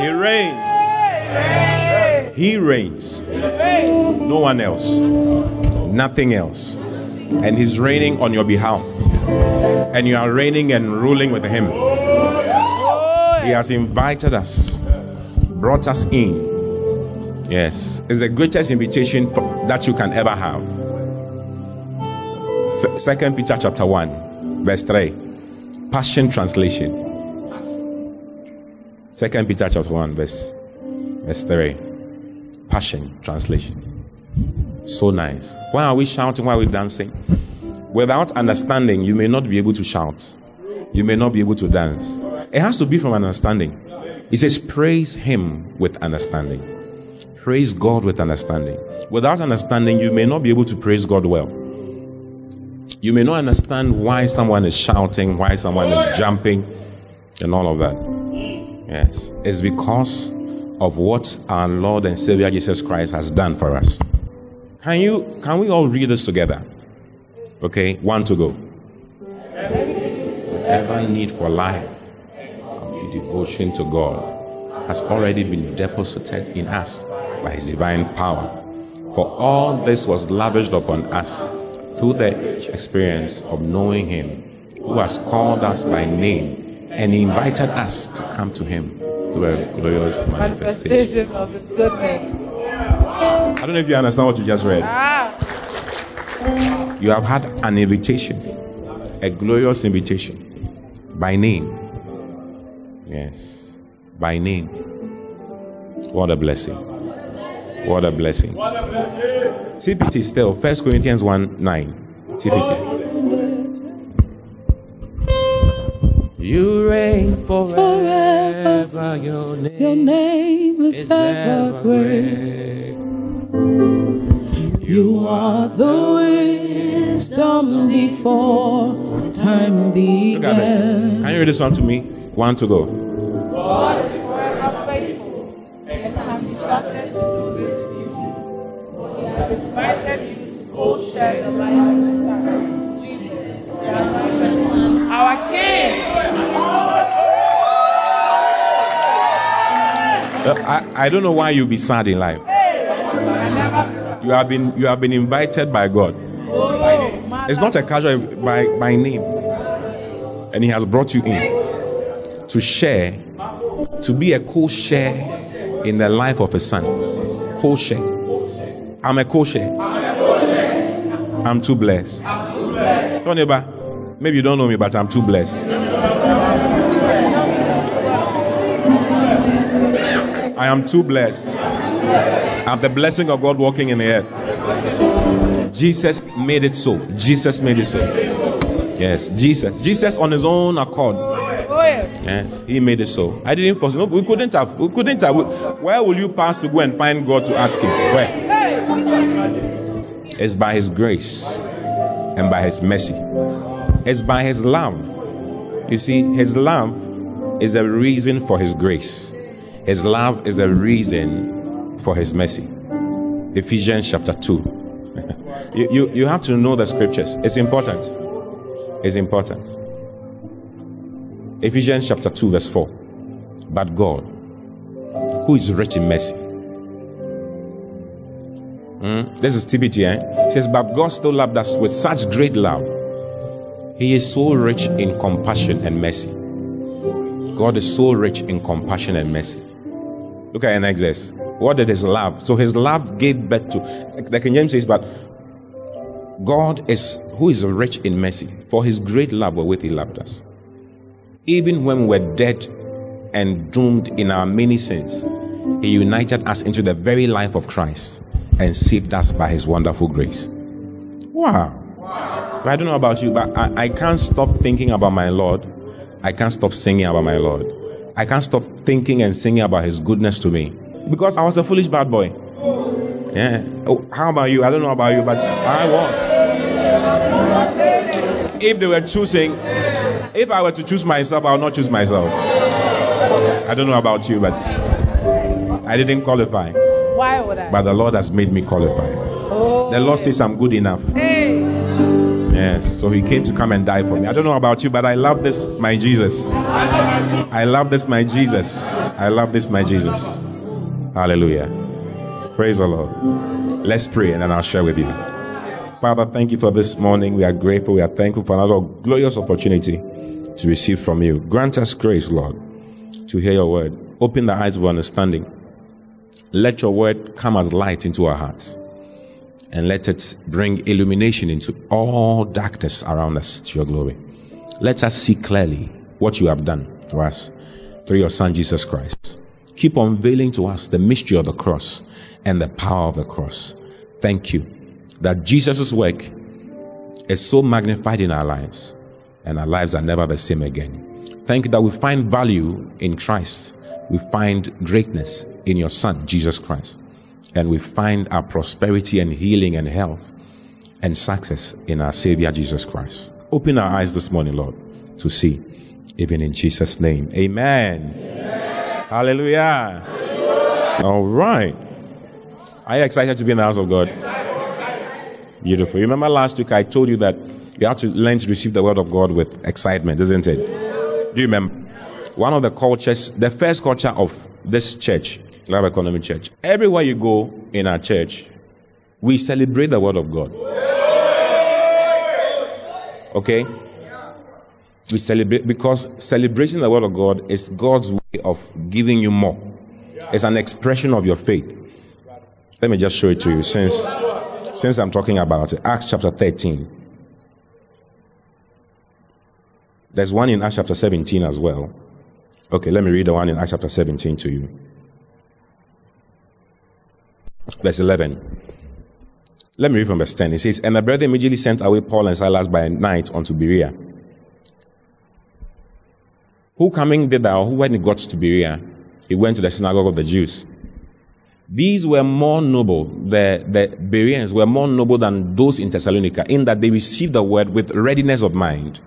He reigns. He reigns. No one else. Nothing else. And He's reigning on your behalf. And you are reigning and ruling with Him. He has invited us, brought us in. Yes, it's the greatest invitation for, that you can ever have. Second Peter chapter 1, verse 3. Passion translation. Second Peter chapter 1, verse, verse 3. Passion translation. So nice. Why are we shouting? Why are we dancing? Without understanding, you may not be able to shout. You may not be able to dance. It has to be from understanding. It says, Praise Him with understanding. Praise God with understanding. Without understanding, you may not be able to praise God well. You may not understand why someone is shouting, why someone is jumping, and all of that. Yes. It's because of what our Lord and Savior Jesus Christ has done for us. Can you can we all read this together? Okay, one to go. Whatever need for life devotion to God has already been deposited in us by His divine power. For all this was lavished upon us through the experience of knowing Him, who has called us by name and he invited us to come to Him through a glorious manifestation. manifestation of His goodness. I don't know if you understand what you just read. Ah, You have had an invitation, a glorious invitation by name. Yes, by name. What a blessing. What a blessing. TPT still, 1 Corinthians 1 9. TPT. You reign forever, your name, your name is is ever ever great. great. You are the wisdom before time began. Look at this. Can you read this one to me? One to go. God is forever faithful and can be trusted to do this to you. For he has invited you to go share the light of the time. Our King. I, I don't know why you be sad in life. You have been you have been invited by God. It's not a casual by by name, and He has brought you in to share, to be a co-share in the life of a son. Co-share. I'm a co-share. I'm too blessed. Tell neighbor, maybe you don't know me, but I'm too blessed. I am too blessed. I have the blessing of God walking in the earth. Jesus made it so. Jesus made it so. Yes, Jesus. Jesus on his own accord. Yes. Yes, he made it so. I didn't force. No, we couldn't have. We couldn't have. Where will you pass to go and find God to ask him? Where? It's by his grace and by his mercy. It's by his love. You see, his love is a reason for his grace. His love is a reason for his mercy. Ephesians chapter 2. you, you, you have to know the scriptures. It's important. It's important. Ephesians chapter 2, verse 4. But God, who is rich in mercy. Hmm? This is TPT, eh? It says, But God still loved us with such great love. He is so rich in compassion and mercy. God is so rich in compassion and mercy. Look at the next verse. What did his love? So his love gave birth to, the King James says, but God is, who is rich in mercy, for his great love wherewith he loved us. Even when we're dead and doomed in our many sins, he united us into the very life of Christ and saved us by his wonderful grace. Wow. I don't know about you, but I, I can't stop thinking about my Lord. I can't stop singing about my Lord. I can't stop thinking and singing about his goodness to me because I was a foolish bad boy. Yeah. Oh, how about you? I don't know about you, but I was. If they were choosing, if I were to choose myself, I would not choose myself. I don't know about you, but I didn't qualify. Why would I? But the Lord has made me qualify. oh, The Lord says I'm good enough. Hey, Yes. So he came to come and die for me. I don't know about you, but I love this, my Jesus. I love this, my Jesus. I love this, my Jesus. Hallelujah. Praise the Lord. Let's pray and then I'll share with you. Father, thank you for this morning. We are grateful. We are thankful for another glorious opportunity to receive from you. Grant us grace, Lord, to hear your word. Open the eyes of understanding. Let your word come as light into our hearts and let it bring illumination into all darkness around us to your glory. Let us see clearly what you have done for us through your Son Jesus Christ. Keep unveiling to us the mystery of the cross and the power of the cross. Thank you that Jesus' work is so magnified in our lives and our lives are never the same again. Thank you that we find value in Christ. We find greatness in your Son, Jesus Christ and we find our prosperity and healing and health and success in our Savior Jesus Christ. Open our eyes this morning, Lord, to see, even in Jesus' name. Amen. Hallelujah. All right. Are you excited to be in the house of God? Beautiful. You remember last week I told you that you have to learn to receive the word of God with excitement, isn't it? Do you remember? One of the cultures, the first culture of this church, Love Economy Church. Everywhere you go in our church, we celebrate the Word of God. Okay? We celebrate because celebrating the Word of God is God's way of giving you more. It's an expression of your faith. Let me just show it to you since, since I'm talking about it. Acts chapter 13. There's one in Acts chapter 17 as well. Okay, let me read the one in Acts chapter 17 to you verse 11. Let me read from verse 10. It says, And the brethren immediately sent away Paul and Silas by night unto Berea. Who coming thither, or who when he got to Berea, he went to the synagogue of the Jews. These were more noble, the, the Bereans were more noble than those in Thessalonica, in that they received the word with readiness of mind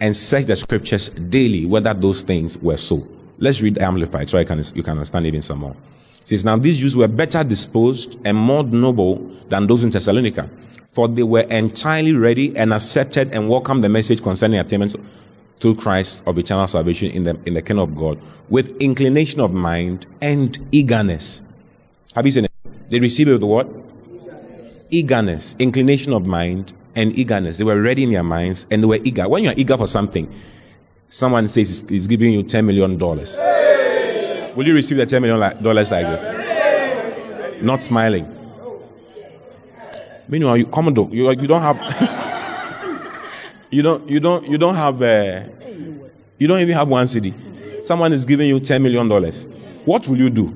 and searched the scriptures daily whether those things were so. Let's read Amplified so I can, you can understand even some more. It says, Now these Jews were better disposed and more noble than those in Thessalonica, for they were entirely ready and accepted and welcomed the message concerning attainment through Christ of eternal salvation in the, in the kingdom of God with inclination of mind and eagerness. Have you seen it? They received it with what? Eagerness, inclination of mind and eagerness. They were ready in their minds and they were eager. When you're eager for something, someone says he's, he's giving you $10 million. Will you receive the $10 million like this? Not smiling. Meanwhile, you Commodore, you, you don't have, you don't, you don't, you don't have, uh, you don't even have one CD. Someone is giving you $10 million. What will you do?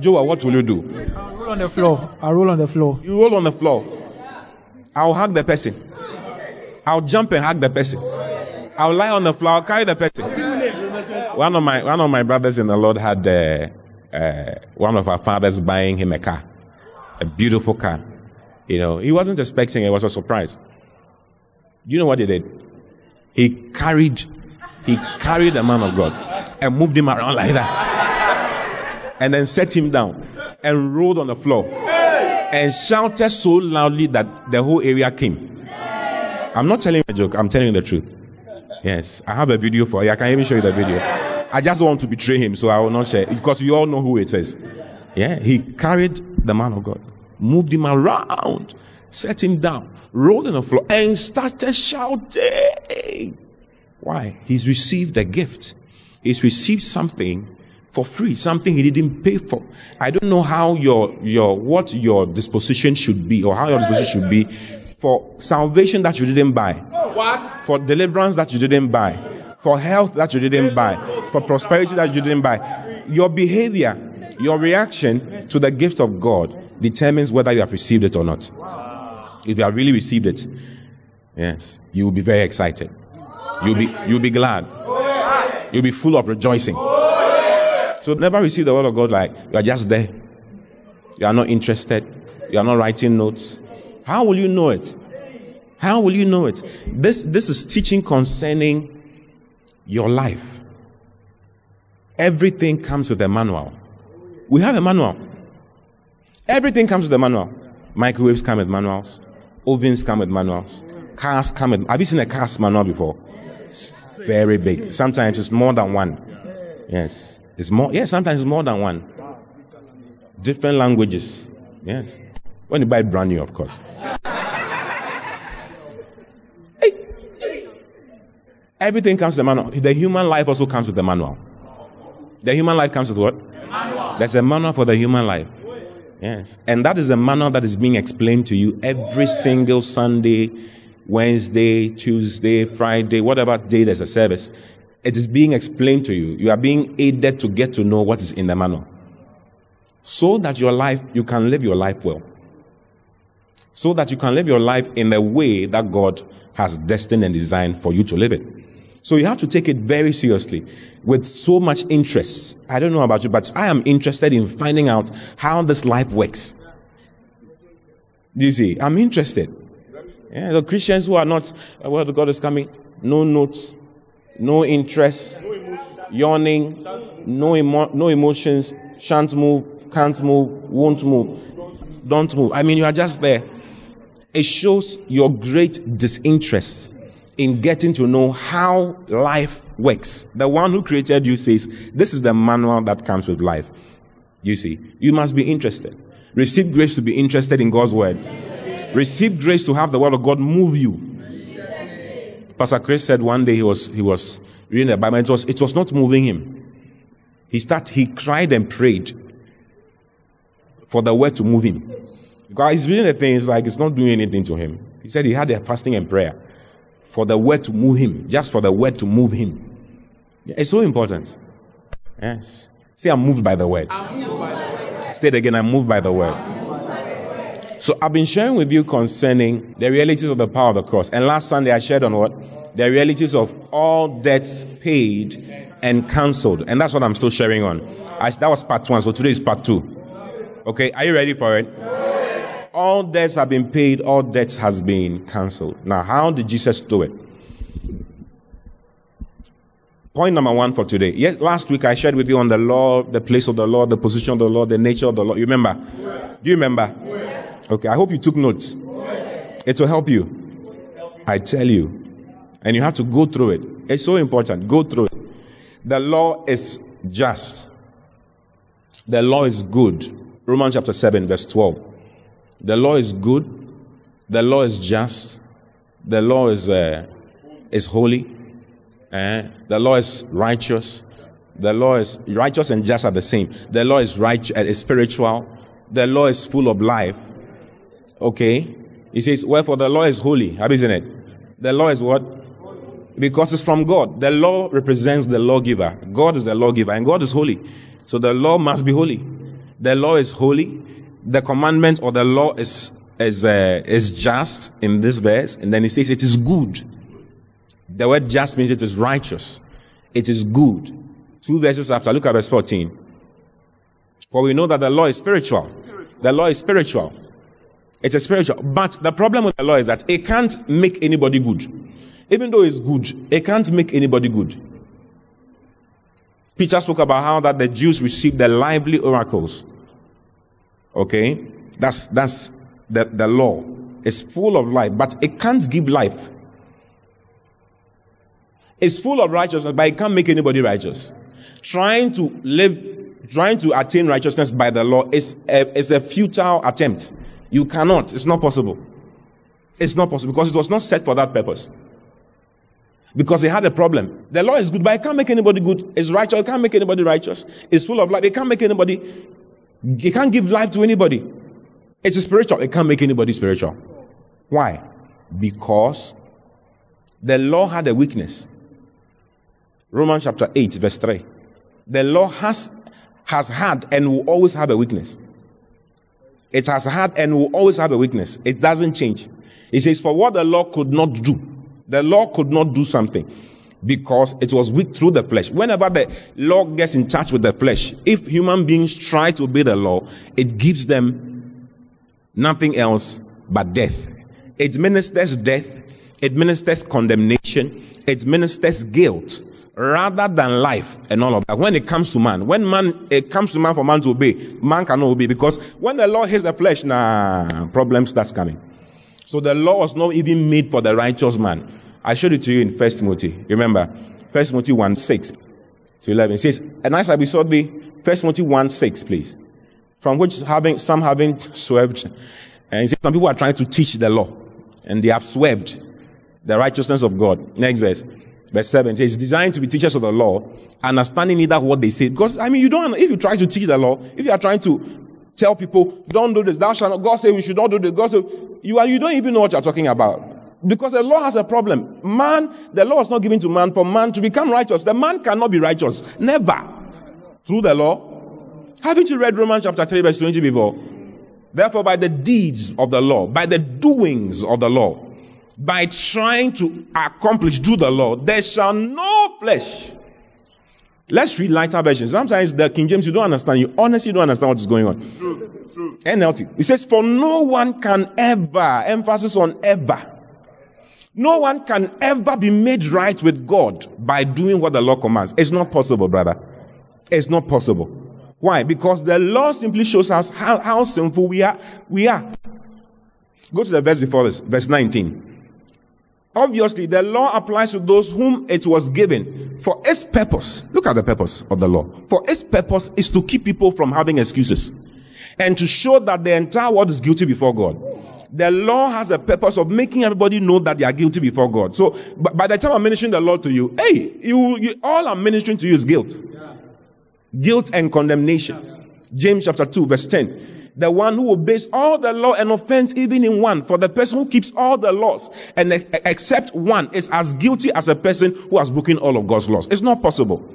Joa, what will you do? I'll roll on the floor. I'll roll on the floor. You roll on the floor. I'll hug the person. I'll jump and hug the person. I'll lie on the floor. I'll carry the person. One of my one of my brothers in the Lord had uh, uh, one of our fathers buying him a car, a beautiful car. You know, he wasn't expecting it. It was a surprise. Do you know what he did? He carried he carried the man of God and moved him around like that, and then set him down and rolled on the floor and shouted so loudly that the whole area came. I'm not telling a joke. I'm telling you the truth. Yes, I have a video for you. I can even show you the video. I just want to betray him, so I will not share because you all know who it is. Yeah, he carried the man of God, moved him around, set him down, rolled on the floor, and started shouting. Why? He's received a gift. He's received something for free, something he didn't pay for. I don't know how your, your, what your disposition should be or how your disposition should be for salvation that you didn't buy. What? For deliverance that you didn't buy. For health that you didn't buy. For prosperity that you didn't buy. Your behavior, your reaction to the gift of God determines whether you have received it or not. If you have really received it, yes, you will be very excited. You'll be, you'll be glad. You'll be full of rejoicing. So never receive the word of God like you are just there. You are not interested. You are not writing notes. How will you know it? How will you know it? This, this is teaching concerning your life. Everything comes with a manual. We have a manual. Everything comes with a manual. Microwaves come with manuals. Ovens come with manuals. Cars come with. Have you seen a car's manual before? It's very big. Sometimes it's more than one. Yes. It's more. Yes, sometimes it's more than one. Different languages. Yes. When you buy brand new, of course. Hey. Everything comes with a manual. The human life also comes with a manual. The human life comes with what? There's a manual for the human life. Yes. And that is a manual that is being explained to you every single Sunday, Wednesday, Tuesday, Friday, whatever day there's a service. It is being explained to you. You are being aided to get to know what is in the manual. So that your life, you can live your life well. So that you can live your life in the way that God has destined and designed for you to live it. So you have to take it very seriously with so much interest. I don't know about you, but I am interested in finding out how this life works. Do you see? I'm interested. Yeah, the Christians who are not, uh, where God is coming, no notes, no interest, yawning, no, emo- no emotions, shan't move, can't move, won't move, don't move. I mean, you are just there. It shows your great disinterest in getting to know how life works. The one who created you says, This is the manual that comes with life. You see, you must be interested. Receive grace to be interested in God's word. Receive grace to have the word of God move you. Pastor Chris said one day he was he was reading the Bible. It was it was not moving him. He started he cried and prayed for the word to move him. Because he's reading the thing, it's like it's not doing anything to him. He said he had a fasting and prayer for the word to move him, just for the word to move him. It's so important. Yes. Say, I'm moved by the word. Say it again, I'm moved by the word. So I've been sharing with you concerning the realities of the power of the cross. And last Sunday I shared on what? The realities of all debts paid and cancelled. And that's what I'm still sharing on. I, that was part one. So today is part two. Okay, are you ready for it? All debts have been paid, all debts has been cancelled. Now, how did Jesus do it? Point number one for today. Yes, last week I shared with you on the law, the place of the law, the position of the law, the nature of the law. You remember? Do you remember? Okay, I hope you took notes. It will help you. I tell you. And you have to go through it. It's so important. Go through it. The law is just. The law is good. Romans chapter 7, verse 12. The law is good. The law is just. The law is, uh, is holy. Eh? The law is righteous. The law is righteous and just are the same. The law is right, uh, is spiritual. The law is full of life. Okay? He says, Wherefore the law is holy. Have you seen it? The law is what? Because it's from God. The law represents the lawgiver. God is the lawgiver, and God is holy. So the law must be holy. The law is holy. The commandment or the law is is uh, is just in this verse, and then he says it is good. The word just means it is righteous. It is good. Two verses after, look at verse 14. For we know that the law is spiritual. The law is spiritual. It's a spiritual. But the problem with the law is that it can't make anybody good. Even though it's good, it can't make anybody good. Peter spoke about how that the Jews received the lively oracles. Okay? That's that's the, the law. It's full of life, but it can't give life. It's full of righteousness, but it can't make anybody righteous. Trying to live, trying to attain righteousness by the law is a, is a futile attempt. You cannot. It's not possible. It's not possible because it was not set for that purpose. because he had a problem. The law is good, but it can't make anybody good. It's righteous, it can't make anybody righteous. It's full of life, it can't make anybody, it can't give life to anybody. It's spiritual, it can't make anybody spiritual. Why? Because the law had a weakness. Romans chapter 8, verse 3. The law has, has had and will always have a weakness. It has had and will always have a weakness. It doesn't change. It says, For what the law could not do, the law could not do something because it was weak through the flesh. Whenever the law gets in touch with the flesh, if human beings try to obey the law, it gives them nothing else but death. It ministers death, it ministers condemnation, it ministers guilt rather than life and all of that. When it comes to man, when man, it comes to man for man to obey, man cannot obey because when the law hits the flesh, nah, problem starts coming. So the law was not even made for the righteous man. I showed it to you in First Timothy. Remember, First Timothy 1 6 to 11. It says, And I shall be thee, First Timothy 1 6, please. From which having, some having swerved, and he says, some people are trying to teach the law, and they have swerved the righteousness of God. Next verse. Verse 7 it says, designed to be teachers of the law, understanding neither what they say. Because, I mean, you don't, if you try to teach the law, if you are trying to tell people, don't do this, thou shalt not, God say we should not do this, God say, you are, you don't even know what you're talking about. Because the law has a problem. Man, the law is not given to man for man to become righteous. The man cannot be righteous. Never. Through the law. Haven't you read Romans chapter 3 verse 20 before? Therefore, by the deeds of the law, by the doings of the law, by trying to accomplish, do the law, there shall no flesh. Let's read lighter versions. Sometimes the King James, you don't understand. You honestly don't understand what is going on. True, true. NLT. It says, for no one can ever, emphasis on ever, no one can ever be made right with God by doing what the law commands. It's not possible, brother. It's not possible. Why? Because the law simply shows us how, how sinful we are. We are. Go to the verse before this, verse 19. Obviously, the law applies to those whom it was given for its purpose. Look at the purpose of the law. For its purpose is to keep people from having excuses and to show that the entire world is guilty before God. The law has a purpose of making everybody know that they are guilty before God. So, by the time I'm ministering the law to you, hey, you, you all I'm ministering to you is guilt. Guilt and condemnation. James chapter 2, verse 10 the one who obeys all the law and offends even in one. For the person who keeps all the laws and except one is as guilty as a person who has broken all of God's laws. It's not possible.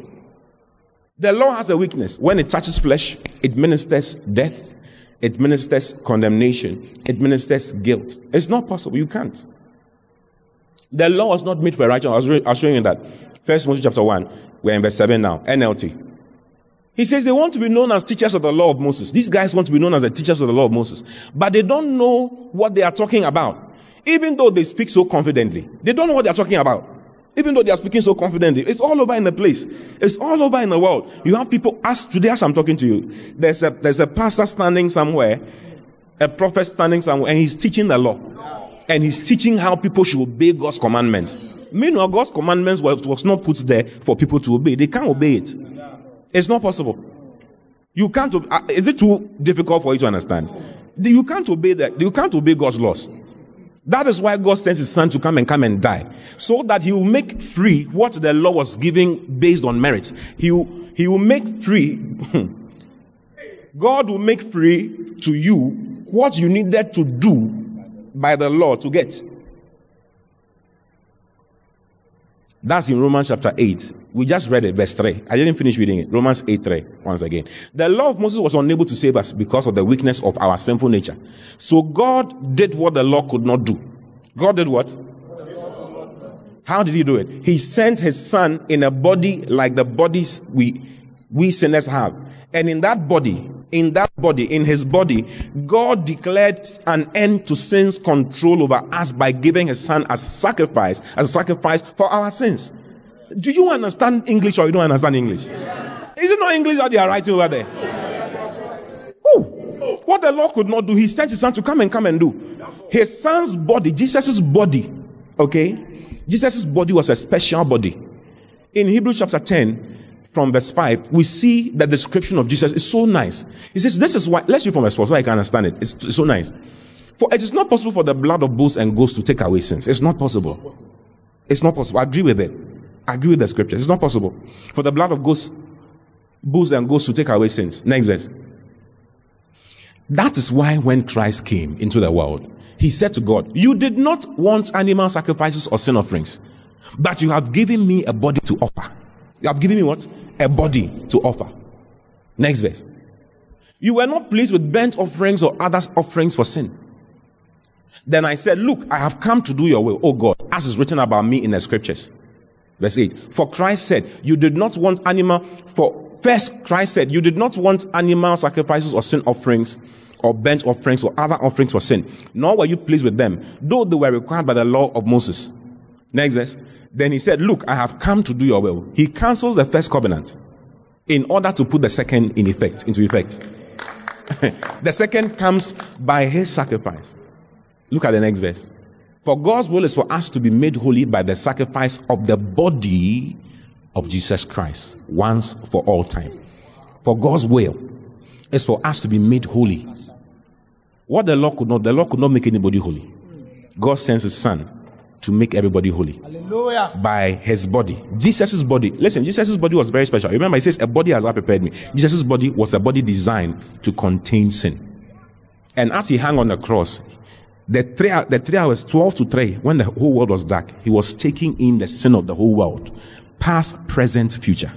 The law has a weakness. When it touches flesh, it ministers death, it ministers condemnation, it ministers guilt. It's not possible. You can't. The law was not made for righteous. I was, re- I was showing you that. First Moses chapter 1, we're in verse 7 now, NLT. He says they want to be known as teachers of the law of Moses. These guys want to be known as the teachers of the law of Moses. But they don't know what they are talking about. Even though they speak so confidently. They don't know what they are talking about. Even though they are speaking so confidently. It's all over in the place. It's all over in the world. You have people, as today as I'm talking to you, there's a, there's a pastor standing somewhere, a prophet standing somewhere, and he's teaching the law. And he's teaching how people should obey God's commandments. Meanwhile, God's commandments was, was not put there for people to obey. They can't obey it. It's not possible. You can't. Uh, is it too difficult for you to understand? You can't obey that. You can't obey God's laws. That is why God sent His Son to come and come and die, so that He will make free what the law was giving based on merit. He will, He will make free. God will make free to you what you needed to do by the law to get. That's in Romans chapter 8. We just read it, verse 3. I didn't finish reading it. Romans 8 3, once again. The law of Moses was unable to save us because of the weakness of our sinful nature. So God did what the law could not do. God did what? How did he do it? He sent his son in a body like the bodies we, we sinners have. And in that body, in that body, in his body, God declared an end to sin's control over us by giving his son as sacrifice, as a sacrifice for our sins. Do you understand English or you don't understand English? Is it not English that they are writing over there? Ooh, what the Lord could not do, he sent his son to come and come and do. His son's body, Jesus' body, okay? Jesus' body was a special body. In Hebrews chapter 10, from verse 5, we see that the description of Jesus is so nice. He says, This is why, let's read from verse 4 so I can understand it. It's, it's so nice. For it is not possible for the blood of bulls and goats to take away sins. It's not possible. It's not possible. I agree with it. I agree with the scriptures. It's not possible. For the blood of goats, bulls and goats to take away sins. Next verse. That is why when Christ came into the world, he said to God, You did not want animal sacrifices or sin offerings, but you have given me a body to offer. You have given me what? A body to offer. Next verse. You were not pleased with burnt offerings or other offerings for sin. Then I said, Look, I have come to do your will, O God, as is written about me in the scriptures. Verse 8. For Christ said, You did not want animal, for first Christ said, You did not want animal sacrifices or sin offerings or burnt offerings or other offerings for sin, nor were you pleased with them, though they were required by the law of Moses. Next verse. Then he said, Look, I have come to do your will. He cancels the first covenant in order to put the second in effect, into effect. the second comes by his sacrifice. Look at the next verse. For God's will is for us to be made holy by the sacrifice of the body of Jesus Christ once for all time. For God's will is for us to be made holy. What the law could not, the law could not make anybody holy. God sends his son to make everybody holy Hallelujah. by his body. Jesus' body. Listen, Jesus' body was very special. Remember, he says, A body has not prepared me. Jesus' body was a body designed to contain sin. And as he hung on the cross, the three, the three hours, 12 to 3, when the whole world was dark, he was taking in the sin of the whole world. Past, present, future.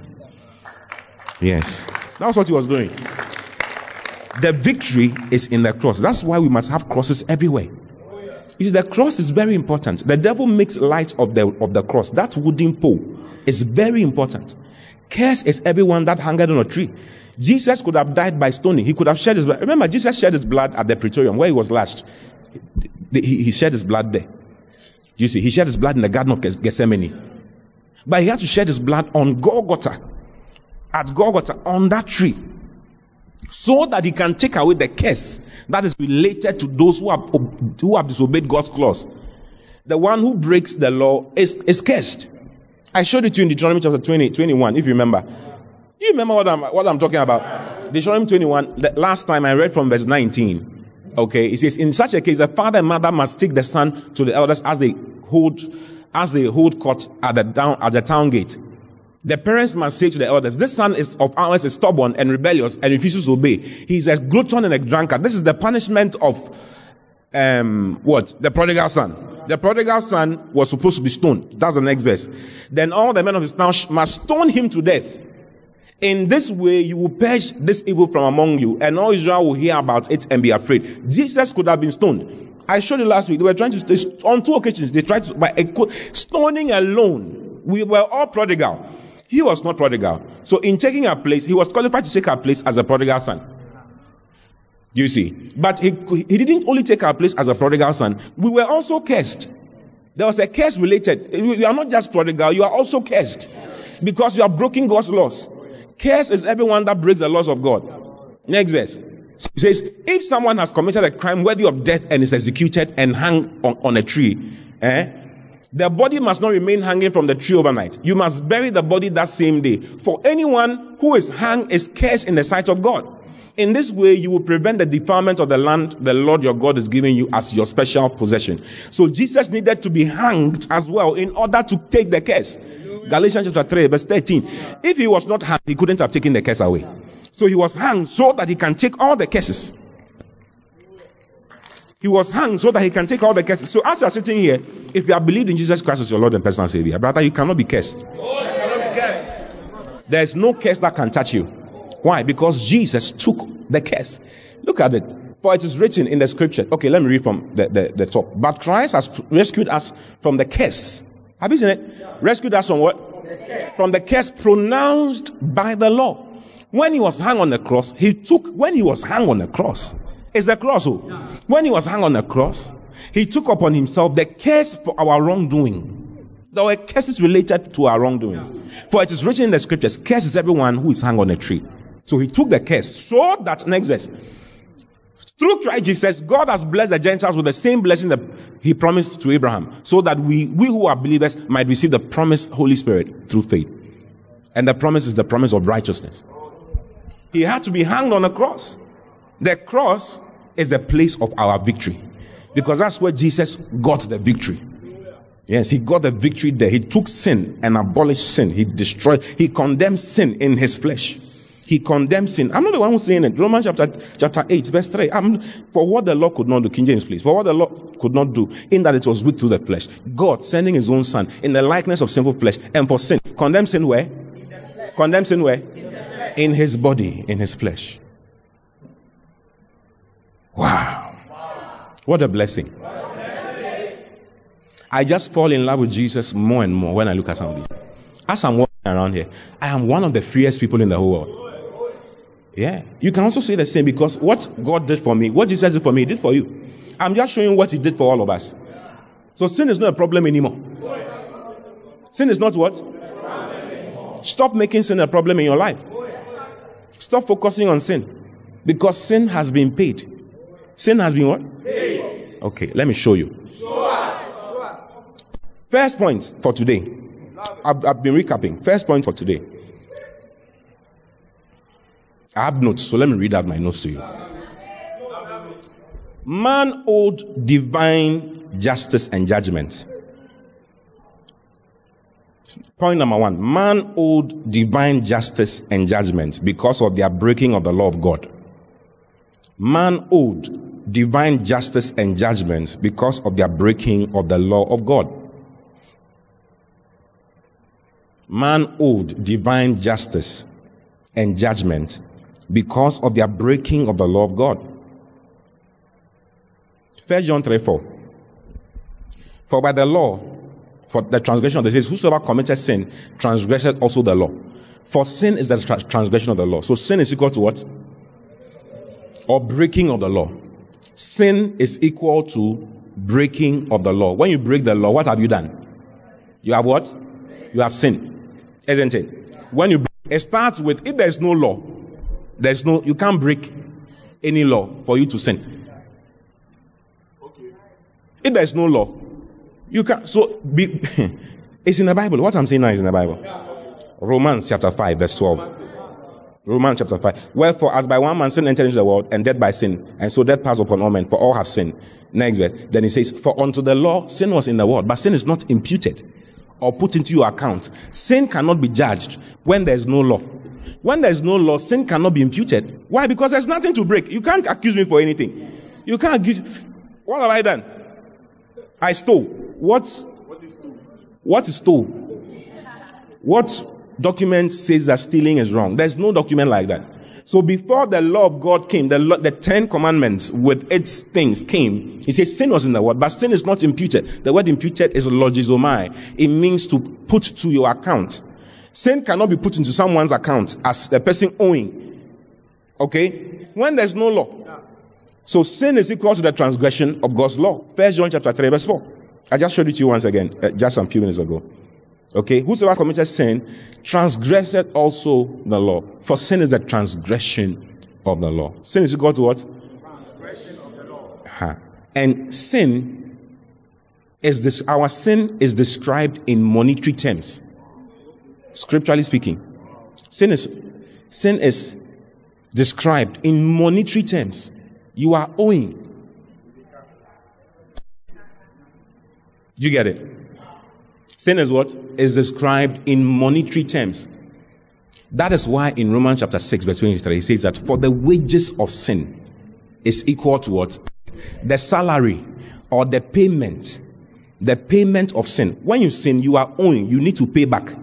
Yes. That's what he was doing. The victory is in the cross. That's why we must have crosses everywhere. You see, the cross is very important. The devil makes light of the of the cross. That wooden pole is very important. Curse is everyone that hung on a tree. Jesus could have died by stoning. He could have shed his blood. Remember, Jesus shed his blood at the Praetorium where he was lashed. He, he shed his blood there. You see, he shed his blood in the Garden of Gethsemane. But he had to shed his blood on Golgotha. At Golgotha, on that tree. So that he can take away the curse that is related to those who have, who have disobeyed God's clause. The one who breaks the law is, is cursed. I showed it to you in Deuteronomy chapter 20, 21, if you remember. Do you remember what I'm, what I'm talking about? Deuteronomy 21, the last time I read from verse 19. Okay, it says, in such a case, the father and mother must take the son to the elders as they hold, as they hold court at the down, at the town gate. The parents must say to the elders, this son is of ours is stubborn and rebellious and refuses to obey. He's a glutton and a drunkard. This is the punishment of, um, what? The prodigal son. The prodigal son was supposed to be stoned. That's the next verse. Then all the men of his town must stone him to death. In this way, you will purge this evil from among you, and all Israel will hear about it and be afraid. Jesus could have been stoned. I showed you last week. They were trying to, on two occasions, they tried to, by a, stoning alone. We were all prodigal. He was not prodigal. So in taking our place, he was qualified to take our place as a prodigal son. You see. But he, he didn't only take our place as a prodigal son. We were also cursed. There was a curse related. You are not just prodigal, you are also cursed. Because you are breaking God's laws. Curse is everyone that breaks the laws of God. Next verse. Says, if someone has committed a crime worthy of death and is executed and hung on, on a tree, eh, the body must not remain hanging from the tree overnight. You must bury the body that same day. For anyone who is hung is cursed in the sight of God. In this way, you will prevent the defilement of the land the Lord your God is giving you as your special possession. So Jesus needed to be hanged as well in order to take the curse. Galatians chapter 3, verse 13. If he was not hanged, he couldn't have taken the curse away. So he was hanged so that he can take all the curses. He was hanged so that he can take all the curses. So as you are sitting here, if you have believed in Jesus Christ as your Lord and personal Savior, brother, you cannot be cursed. There is no curse that can touch you. Why? Because Jesus took the curse. Look at it. For it is written in the scripture. Okay, let me read from the, the, the top. But Christ has rescued us from the curse. Have you seen it? Rescued us from what? From the curse pronounced by the law. When he was hung on the cross, he took, when he was hung on the cross, it's the cross. Oh. When he was hung on the cross, he took upon himself the curse for our wrongdoing. There were curses related to our wrongdoing. For it is written in the scriptures, curse is everyone who is hung on a tree. So he took the curse so that, next verse, through Christ Jesus, God has blessed the Gentiles with the same blessing that he promised to Abraham, so that we, we who are believers might receive the promised Holy Spirit through faith. And the promise is the promise of righteousness. He had to be hanged on a cross. The cross is the place of our victory. Because that's where Jesus got the victory. Yes, he got the victory there. He took sin and abolished sin. He destroyed, he condemned sin in his flesh. He condemned sin. I'm not the one who's saying it. Romans chapter, chapter 8, verse 3. I'm, for what the law could not do, King James, please. For what the law could not do, in that it was weak through the flesh. God sending his own son in the likeness of sinful flesh and for sin. Condemned sin where? Condemned sin where? In his body, in his flesh. Wow. What a blessing. I just fall in love with Jesus more and more when I look at some of these. As I'm walking around here, I am one of the freest people in the whole world. Yeah. You can also say the same because what God did for me, what Jesus did for me, he did for you. I'm just showing what he did for all of us. So sin is not a problem anymore. Sin is not what? Stop making sin a problem in your life. Stop focusing on sin. Because sin has been paid. Sin has been what? Okay, let me show you. Show us. First point for today. I've, I've been recapping. First point for today. I have notes, so let me read out my notes to you. Man owed divine justice and judgment. Point number one man owed divine justice and judgment because of their breaking of the law of God. Man owed divine justice and judgment because of their breaking of the law of God. Man owed divine justice and judgment because of their breaking of the law of God. 1 John 3 4. For by the law, for the transgression of the says, whosoever committed sin transgressed also the law. For sin is the tra- transgression of the law. So sin is equal to what? Or breaking of the law. Sin is equal to breaking of the law. When you break the law, what have you done? You have what? You have sinned. Isn't it? When you it starts with if there's no law, there's no you can't break any law for you to sin. If there's no law, you can't so be it's in the Bible. What I'm saying now is in the Bible. Romans chapter 5, verse 12. Romans chapter 5. Wherefore, as by one man sin entered into the world, and death by sin, and so death passed upon all men, for all have sinned. Next verse. Then he says, For unto the law sin was in the world, but sin is not imputed or put into your account. Sin cannot be judged when there's no law. When there's no law, sin cannot be imputed. Why? Because there's nothing to break. You can't accuse me for anything. You can't accuse. What have I done? I stole. What's what is stole? What document says that stealing is wrong? There's no document like that. So before the law of God came, the, law, the Ten Commandments with its things came, he says sin was in the word, but sin is not imputed. The word imputed is logizomai. It means to put to your account. Sin cannot be put into someone's account as the person owing. Okay? When there's no law. So sin is equal to the transgression of God's law. First John chapter 3 verse 4. I just showed it to you once again, uh, just some few minutes ago. Okay, whosoever committed sin transgressed also the law. For sin is the transgression of the law. Sin is God's what? Transgression of the law. Uh-huh. And sin is this our sin is described in monetary terms. Scripturally speaking. Sin is sin is described in monetary terms. You are owing. You get it? Sin is what? Is described in monetary terms. That is why in Romans chapter 6, verse 23, he says that for the wages of sin is equal to what? The salary or the payment. The payment of sin. When you sin, you are owing, you need to pay back.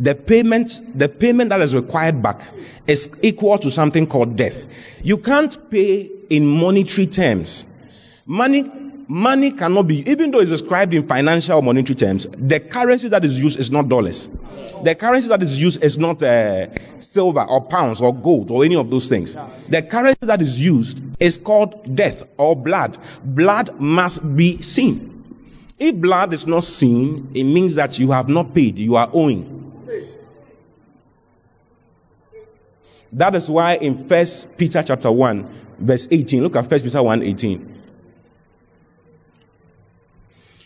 The payment, the payment that is required back is equal to something called death. You can't pay in monetary terms. Money money cannot be, even though it's described in financial or monetary terms, the currency that is used is not dollars. The currency that is used is not uh, silver or pounds or gold or any of those things. The currency that is used is called death or blood. Blood must be seen. If blood is not seen, it means that you have not paid, you are owing. That is why in First Peter chapter 1, verse 18, look at First Peter 1 18.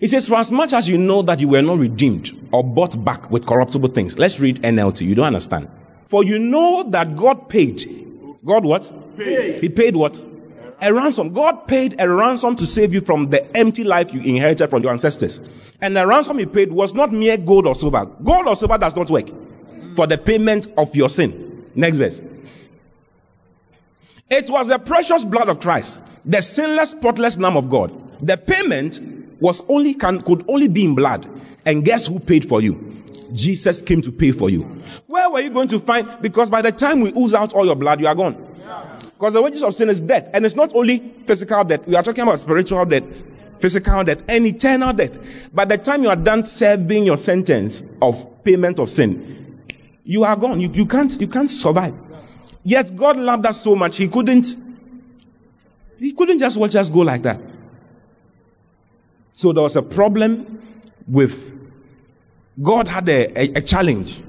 He says, For as much as you know that you were not redeemed or bought back with corruptible things. Let's read NLT. You don't understand. For you know that God paid. God what? Paid. He paid what? A ransom. God paid a ransom to save you from the empty life you inherited from your ancestors. And the ransom he paid was not mere gold or silver. Gold or silver does not work for the payment of your sin. Next verse. It was the precious blood of Christ, the sinless, spotless Lamb of God. The payment was only can could only be in blood. And guess who paid for you? Jesus came to pay for you. Where were you going to find? Because by the time we ooze out all your blood, you are gone. Because the wages of sin is death. And it's not only physical death. We are talking about spiritual death, physical death, and eternal death. By the time you are done serving your sentence of payment of sin, you are gone. You, you can't, you can't survive. Yet God loved us so much, He couldn't, He couldn't just watch us go like that. So there was a problem with God had a, a, a challenge.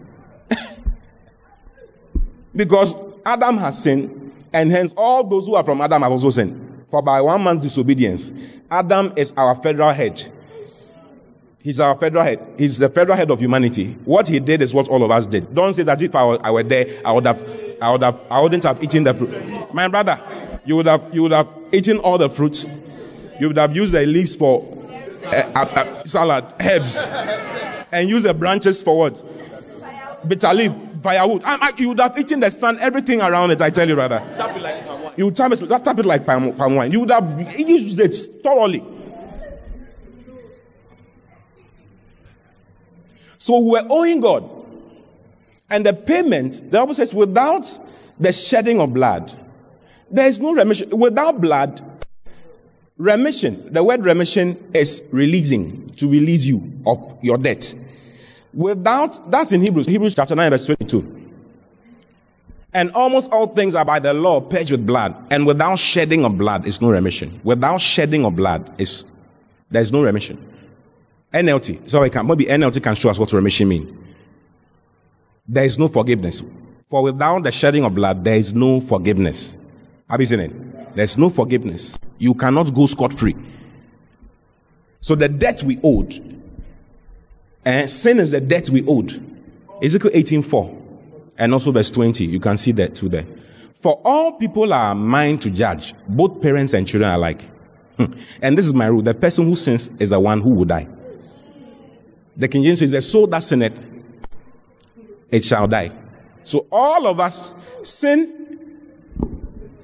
because Adam has sinned, and hence all those who are from Adam have also sinned. For by one man's disobedience, Adam is our federal head. He's our federal head. He's the federal head of humanity. What he did is what all of us did. Don't say that if I were, I were there, I would have, I would have, I wouldn't have eaten the fruit. My brother, you would have, you would have eaten all the fruits. You would have used the leaves for uh, salad, herbs, and use the branches for what? Bitter leaf, firewood. I, I, you would have eaten the sun, everything around it. I tell you, brother. You would tap it, tap it like palm, palm wine. You would have used it thoroughly. So we're owing God. And the payment, the Bible says, without the shedding of blood, there is no remission. Without blood, remission, the word remission is releasing, to release you of your debt. Without, that's in Hebrews, Hebrews chapter 9, verse 22. And almost all things are by the law purged with blood. And without shedding of blood is no remission. Without shedding of blood is, there's no remission. NLT. sorry, can, maybe NLT can show us what remission means. There is no forgiveness. For without the shedding of blood, there is no forgiveness. Have you seen it? There's no forgiveness. You cannot go scot free. So the debt we owed, and sin is the debt we owed. Ezekiel 18:4, and also verse 20. You can see that too there. For all people are mine to judge, both parents and children alike. Hmm. And this is my rule: the person who sins is the one who will die. The King James says, The soul that sinneth, it shall die. So all of us sin.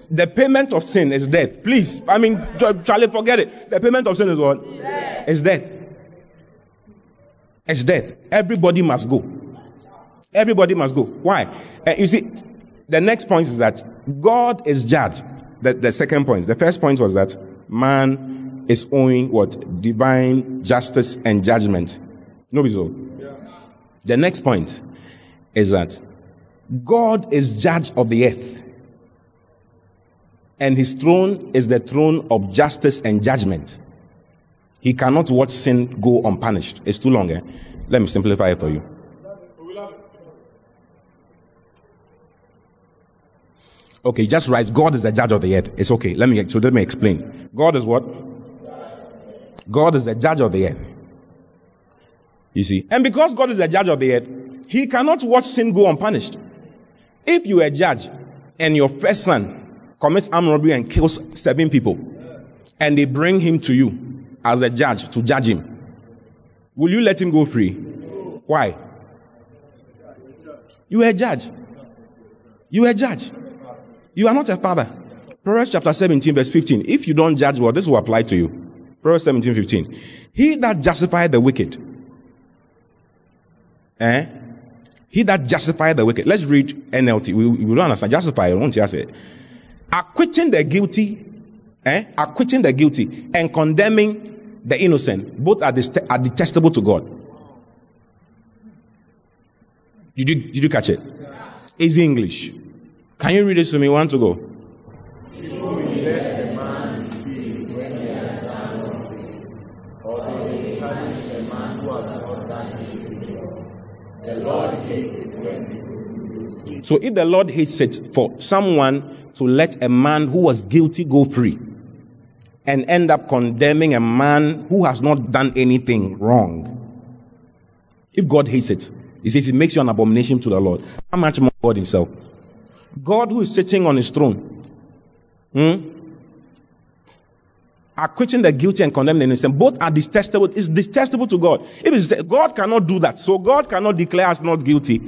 The payment of sin is death. Please, I mean, Charlie, forget it. The payment of sin is what? Death. It's death. It's death. Everybody must go. Everybody must go. Why? Uh, you see, the next point is that God is judge. The, the second point. The first point was that man is owing what? Divine justice and judgment. No, so. The next point is that God is judge of the earth. And his throne is the throne of justice and judgment. He cannot watch sin go unpunished. It's too long. Eh? Let me simplify it for you. Okay, just write God is the judge of the earth. It's okay. Let me so let me explain. God is what? God is the judge of the earth. You see? And because God is the judge of the earth, he cannot watch sin go unpunished. If you are a judge and your first son commits armed robbery and kills seven people, and they bring him to you as a judge to judge him, will you let him go free? Why? You are a judge. You are a judge. You are not a father. Proverbs chapter 17, verse 15. If you don't judge well, this will apply to you. Proverbs 17, 15. He that justified the wicked Eh? He that justified the wicked. Let's read NLT. We, we don't understand. Justify, won't you say? Acquitting the guilty, eh? Acquitting the guilty and condemning the innocent. Both are, dest- are detestable to God. Did you, did you catch it? Easy English. Can you read it to me? One to go. So if the Lord hates it for someone to let a man who was guilty go free and end up condemning a man who has not done anything wrong, if God hates it, he says it makes you an abomination to the Lord. How much more God himself? God who is sitting on his throne, hmm? acquitting the guilty and condemning the innocent. Both are detestable. It's detestable to God. If God cannot do that. So God cannot declare us not guilty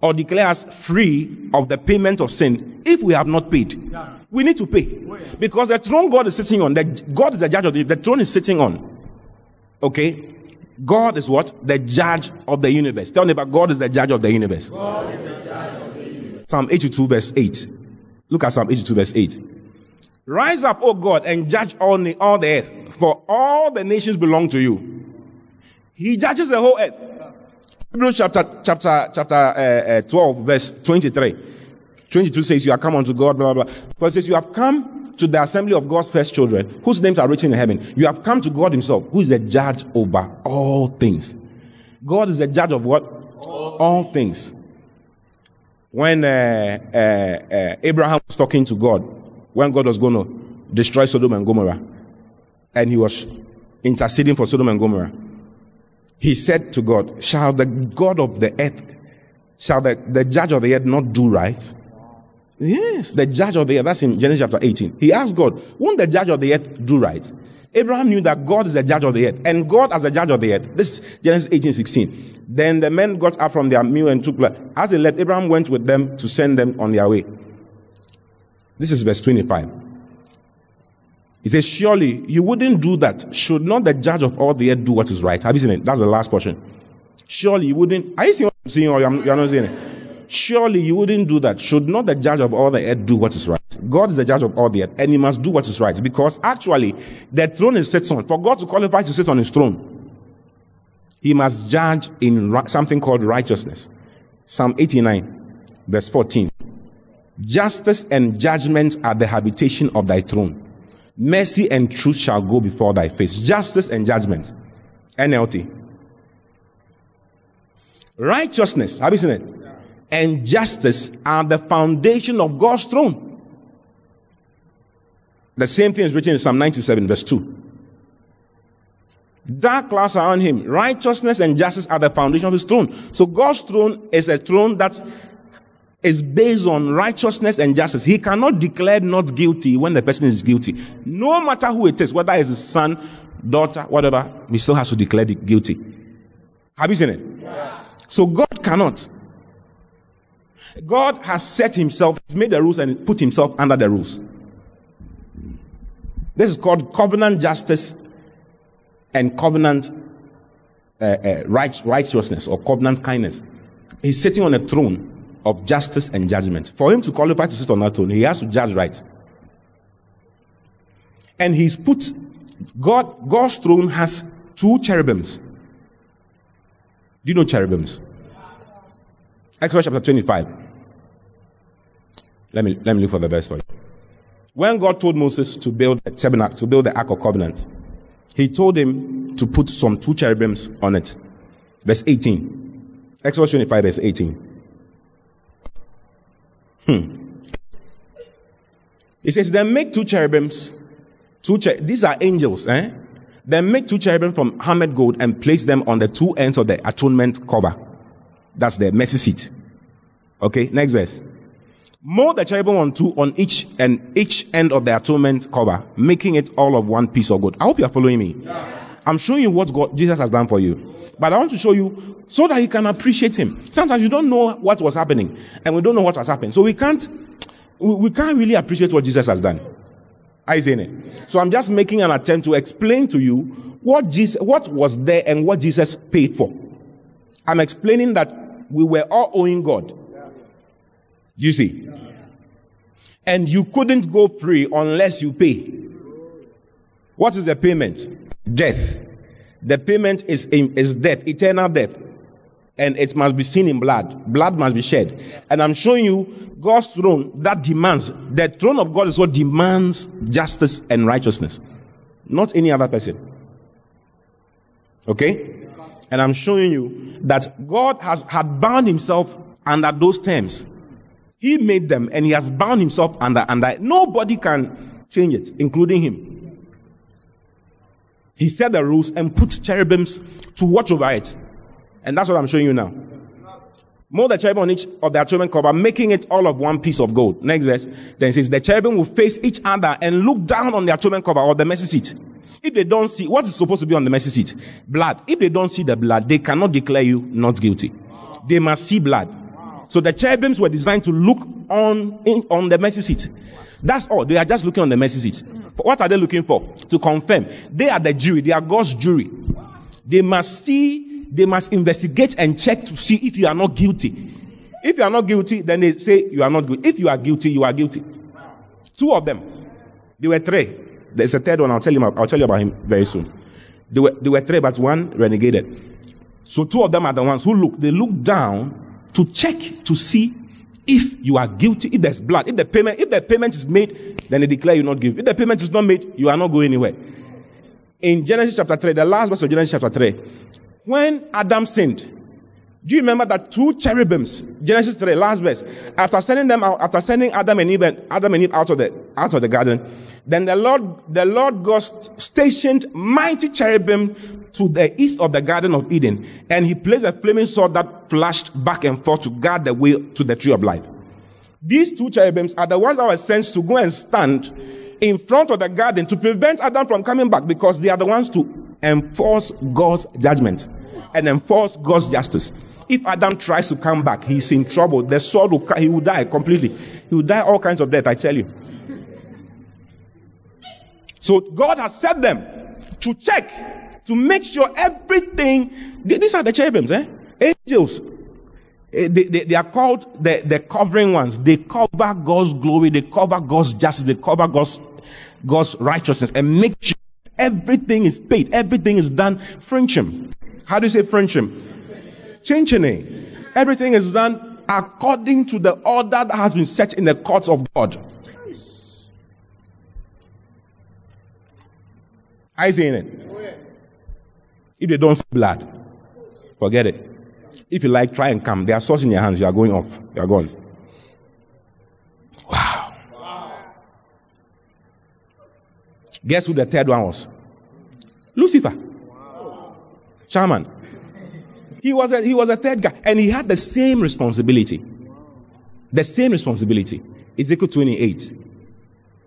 or declare us free of the payment of sin if we have not paid. We need to pay. Because the throne God is sitting on, the, God is the judge of the, the throne is sitting on. Okay? God is what? The judge of the universe. Tell me about God is the judge of the universe. Psalm 82 verse 8. Look at Psalm 82 verse 8. Rise up, O God, and judge all, the- all the earth, for all the nations belong to you. He judges the whole earth. Hebrews chapter, chapter, chapter uh, uh, 12, verse 23. 22 says, You have come unto God, blah, blah, blah. For it says, You have come to the assembly of God's first children, whose names are written in heaven. You have come to God Himself, who is the judge over all things. God is the judge of what? All things. When uh, uh, uh, Abraham was talking to God, when God was going to destroy Sodom and Gomorrah, and he was interceding for Sodom and Gomorrah, he said to God, Shall the God of the earth, shall the, the judge of the earth not do right? Yes, the judge of the earth. That's in Genesis chapter 18. He asked God, Won't the judge of the earth do right? Abraham knew that God is the judge of the earth, and God as the judge of the earth. This is Genesis 18, 16. Then the men got up from their meal and took blood. As they left, Abraham went with them to send them on their way. This is verse 25. He says, Surely you wouldn't do that. Should not the judge of all the earth do what is right? Have you seen it? That's the last portion. Surely you wouldn't. Are you seeing what I'm seeing or you're not seeing it? Surely you wouldn't do that. Should not the judge of all the earth do what is right? God is the judge of all the earth, and he must do what is right. Because actually, the throne is set on. For God to qualify to sit on his throne, he must judge in something called righteousness. Psalm 89, verse 14. Justice and judgment are the habitation of thy throne. Mercy and truth shall go before thy face. Justice and judgment. NLT. Righteousness, have you seen it? And justice are the foundation of God's throne. The same thing is written in Psalm 97, verse 2. Dark clouds are on him. Righteousness and justice are the foundation of his throne. So God's throne is a throne that is based on righteousness and justice. He cannot declare not guilty when the person is guilty. No matter who it is, whether it's his son, daughter, whatever, he still has to declare guilty. Have you seen it? So God cannot. God has set himself, he's made the rules and put himself under the rules. This is called covenant justice and covenant uh, uh, right, righteousness or covenant kindness. He's sitting on a throne of justice and judgment. For him to qualify to sit on that throne, he has to judge right. And he's put God, God's throne has two cherubims. Do you know cherubims? Exodus chapter 25. Let me let me look for the verse for you. When God told Moses to build a tabernacle, to build the Ark of Covenant, he told him to put some two cherubims on it. Verse 18. Exodus 25, verse 18. Hmm. He says, Then make two cherubims. Two cher- these are angels, eh? Then make two cherubim from hammered gold and place them on the two ends of the atonement cover. That's the mercy seat. Okay, next verse. Mold the cherubim on two on each and each end of the atonement cover, making it all of one piece of gold. I hope you are following me. I'm showing you what God, Jesus has done for you. But I want to show you so that you can appreciate Him. Sometimes you don't know what was happening, and we don't know what has happened. So we can't, we, we can't really appreciate what Jesus has done. I say it? So I'm just making an attempt to explain to you what Jesus, what was there and what Jesus paid for. I'm explaining that we were all owing God. Do you see? And you couldn't go free unless you pay. What is the payment? Death. The payment is, is death, eternal death. And it must be seen in blood. Blood must be shed. And I'm showing you God's throne that demands, the throne of God is what demands justice and righteousness. Not any other person. Okay? And I'm showing you that God has had bound himself under those terms. He made them and he has bound himself under under. Nobody can change it, including him. He set the rules and put cherubims to watch over it. And that's what I'm showing you now. Mold the cherubim on each of their cherubim cover, making it all of one piece of gold. Next verse. Then says, the cherubim will face each other and look down on their cherubim cover or the mercy seat. If they don't see, what is supposed to be on the mercy seat? Blood. If they don't see the blood, they cannot declare you not guilty. They must see blood. So the cherubims were designed to look on, in, on the mercy seat. That's all. They are just looking on the mercy seat. What are they looking for? To confirm. They are the jury. They are God's jury. They must see, they must investigate and check to see if you are not guilty. If you are not guilty, then they say you are not guilty. If you are guilty, you are guilty. Two of them. There were three. There's a third one. I'll tell you. I'll tell you about him very soon. There were, there were three, but one renegated. So two of them are the ones who look. They look down to check to see if you are guilty. If there's blood, if the payment, if the payment is made, then they declare you not guilty. If the payment is not made, you are not going anywhere. In Genesis chapter three, the last verse of Genesis chapter three, when Adam sinned, do you remember that two cherubims, Genesis 3, last verse, after sending them out, after sending Adam and Eve, Adam and Eve out of the, out of the garden, then the Lord, the Lord God stationed mighty cherubim to the east of the Garden of Eden, and he placed a flaming sword that flashed back and forth to guard the way to the tree of life. These two cherubims are the ones that were sent to go and stand in front of the garden to prevent Adam from coming back because they are the ones to enforce God's judgment and enforce God's justice. If Adam tries to come back, he's in trouble. The sword will, he will die completely. He will die all kinds of death, I tell you. So God has set them to check, to make sure everything. These are the cherubims, eh? Angels. Eh, They, they, they are called the, the covering ones. They cover God's glory. They cover God's justice. They cover God's, God's righteousness and make sure everything is paid. Everything is done. Frenchim. How do you say Frenchim? Chinchine. Everything is done according to the order that has been set in the courts of God. I saying it. If they don't see blood, forget it. If you like, try and come. They are swords in your hands. You are going off. You are gone. Wow. Guess who the third one was? Lucifer. Shaman. He was a, he was a third guy, and he had the same responsibility. The same responsibility. Ezekiel 28,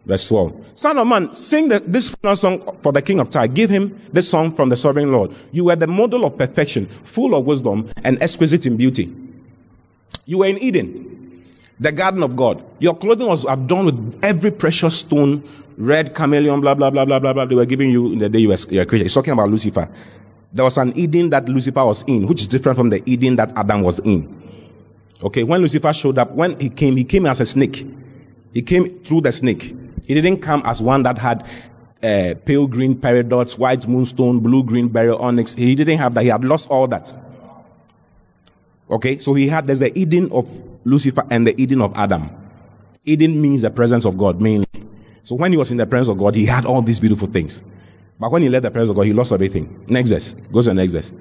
verse 12. Son of man, sing the, this song for the king of Tyre. Give him this song from the sovereign Lord. You were the model of perfection, full of wisdom and exquisite in beauty. You were in Eden, the garden of God. Your clothing was adorned with every precious stone, red carnelian, blah, blah, blah, blah, blah, blah. They were giving you in the day you were, you were created. He's talking about Lucifer. There was an Eden that Lucifer was in, which is different from the Eden that Adam was in. Okay, when Lucifer showed up, when he came, he came as a snake. He came through the snake. He didn't come as one that had uh, pale green peridots, white moonstone, blue green beryl onyx. He didn't have that. He had lost all that. Okay, so he had, there's the Eden of Lucifer and the Eden of Adam. Eden means the presence of God mainly. So when he was in the presence of God, he had all these beautiful things. But when he left the presence of God, he lost everything. Next verse. Goes to the next verse.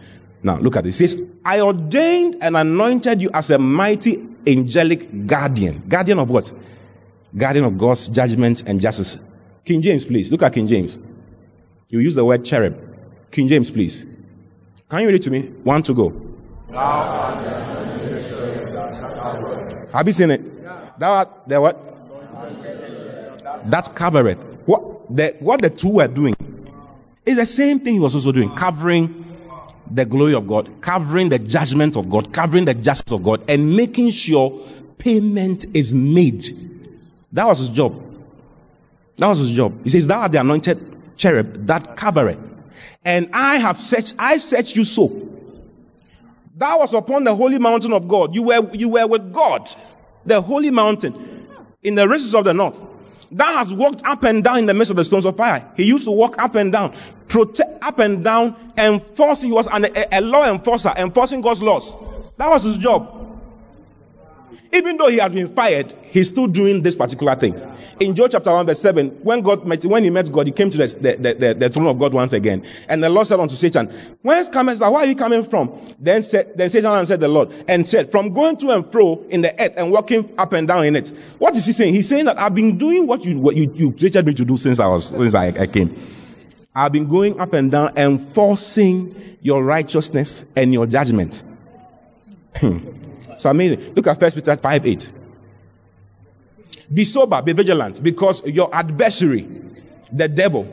Now, look at it. It says, I ordained and anointed you as a mighty angelic guardian. Guardian of what? Guardian of God's judgment and justice. King James, please. Look at King James. You use the word cherub. King James, please. Can you read it to me? One to go. Have you seen it? That art- the what? That's covered. What the what the two were doing is the same thing he was also doing, covering the glory of God, covering the judgment of God, covering the justice of God, and making sure payment is made. That was his job. That was his job. He says, Thou art the anointed cherub that covereth. And I have set I set you so. That was upon the holy mountain of God. You were you were with God, the holy mountain, in the races of the north. That has walked up and down in the midst of the stones of fire. He used to walk up and down, protect up and down, enforcing. He was an, a, a law enforcer, enforcing God's laws. That was his job. Even though he has been fired, he's still doing this particular thing. In Job chapter 1 verse 7, when God met, when he met God, he came to the, the, the, the throne of God once again. And the Lord said unto Satan, Whence comest thou? Where are you coming from? Then said, then Satan answered the Lord and said, From going to and fro in the earth and walking up and down in it. What is he saying? He's saying that I've been doing what you, what you, you created me to do since I was, since I, I came. I've been going up and down and enforcing your righteousness and your judgment. Hmm. It's amazing. Look at First Peter 5 8. Be sober, be vigilant, because your adversary, the devil,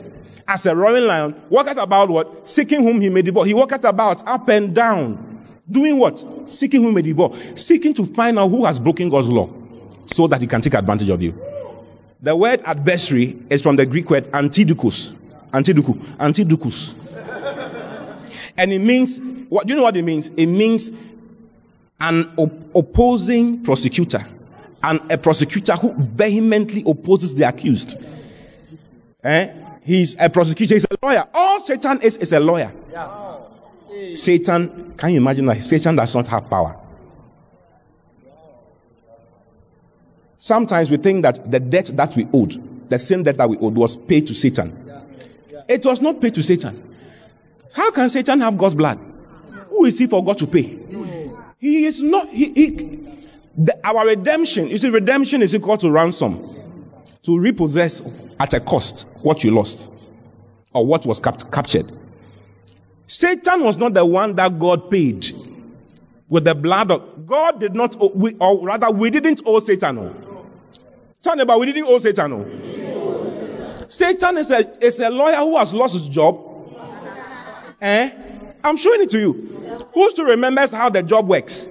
as a roaring lion, walketh about what? Seeking whom he may devour. He walketh about up and down. Doing what? Seeking whom he may devour. Seeking to find out who has broken God's law so that he can take advantage of you. The word adversary is from the Greek word antidukos. Antiduku. Antidukus. and it means, what, do you know what it means? It means an op- opposing prosecutor and a prosecutor who vehemently opposes the accused. Eh? He's a prosecutor, he's a lawyer. All Satan is is a lawyer. Satan, can you imagine that Satan does not have power? Sometimes we think that the debt that we owed, the sin debt that we owed, was paid to Satan. It was not paid to Satan. How can Satan have God's blood? Who is he for God to pay? He is not, he, he the, our redemption, you see, redemption is equal to ransom. To repossess at a cost what you lost or what was cap- captured. Satan was not the one that God paid with the blood of God did not owe, we, or rather we didn't owe Satan. No. Tell about we didn't owe Satan. No. Satan is a, is a lawyer who has lost his job. Eh? I'm showing it to you. Who still remembers how the job works?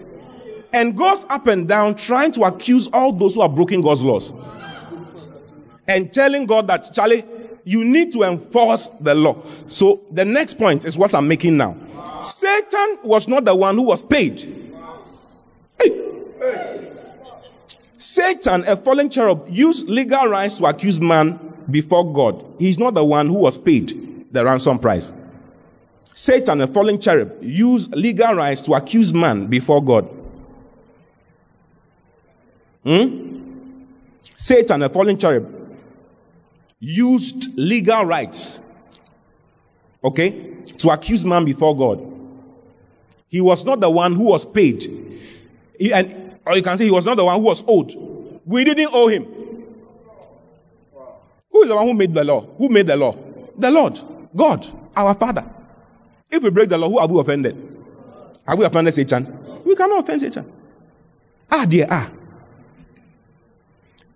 And goes up and down trying to accuse all those who are breaking God's laws. And telling God that, Charlie, you need to enforce the law. So the next point is what I'm making now. Satan was not the one who was paid. Hey. Satan, a fallen cherub, used legal rights to accuse man before God. He's not the one who was paid the ransom price. Satan, a fallen cherub, used legal rights to accuse man before God. Hmm? Satan, a fallen cherub, used legal rights, okay, to accuse man before God. He was not the one who was paid. He, and, or you can say he was not the one who was owed. We didn't owe him. Who is the one who made the law? Who made the law? The Lord. God, our Father. If we break the law, who have we offended? Have we offended Satan? We cannot offend Satan. Ah, dear, ah.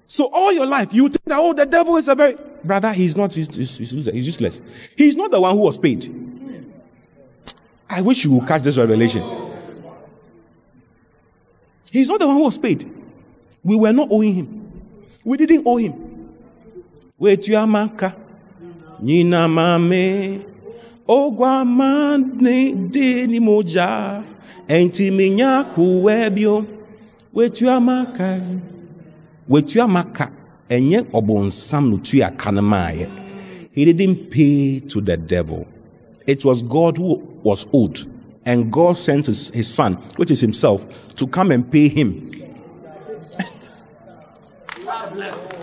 So all your life, you think that, oh, the devil is a very, brother, he's not, he's, he's, he's useless. He's not the one who was paid. I wish you would catch this revelation. He's not the one who was paid. We were not owing him. We didn't owe him. Wait, Yamaka. Nina mame. Ogwa mane de ni moja. Enti minya kuwebio. Wait, Yamaka. Wetua maka enye obonsam no tua kanamaye. He didn't pay to the devil. It was God who was owed. And God sent his, his son, which is himself, to come and pay him.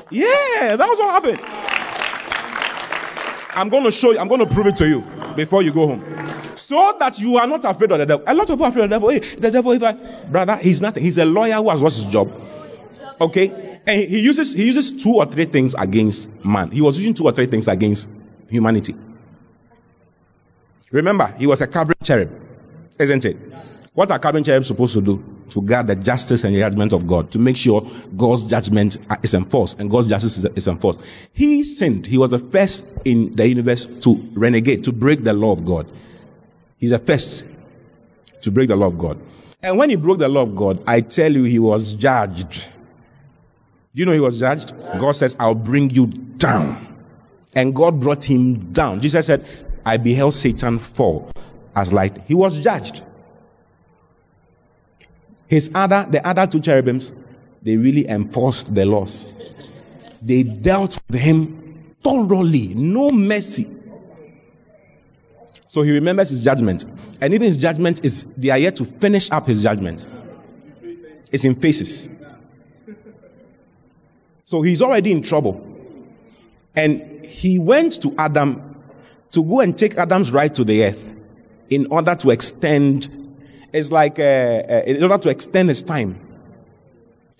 yeah, that was what happened. I'm going to show you, I'm going to prove it to you before you go home. So that you are not afraid of the devil. A lot of people are afraid of the devil. Hey, the devil, if I, brother, he's nothing. He's a lawyer who has lost his job. Okay? And he uses, he uses two or three things against man. He was using two or three things against humanity. Remember, he was a covering cherub, isn't it? What are covering cherubs supposed to do? To guard the justice and the judgment of God, to make sure God's judgment is enforced and God's justice is enforced. He sinned. He was the first in the universe to renegade, to break the law of God. He's the first to break the law of God. And when he broke the law of God, I tell you, he was judged. Do you know he was judged? God says, I'll bring you down. And God brought him down. Jesus said, I beheld Satan fall as light. He was judged. His other, the other two cherubims, they really enforced the laws. They dealt with him thoroughly, no mercy. So he remembers his judgment. And even his judgment is, they are yet to finish up his judgment. It's in phases. So he's already in trouble. And he went to Adam to go and take Adam's right to the earth in order to extend, it's like, uh, uh, in order to extend his time.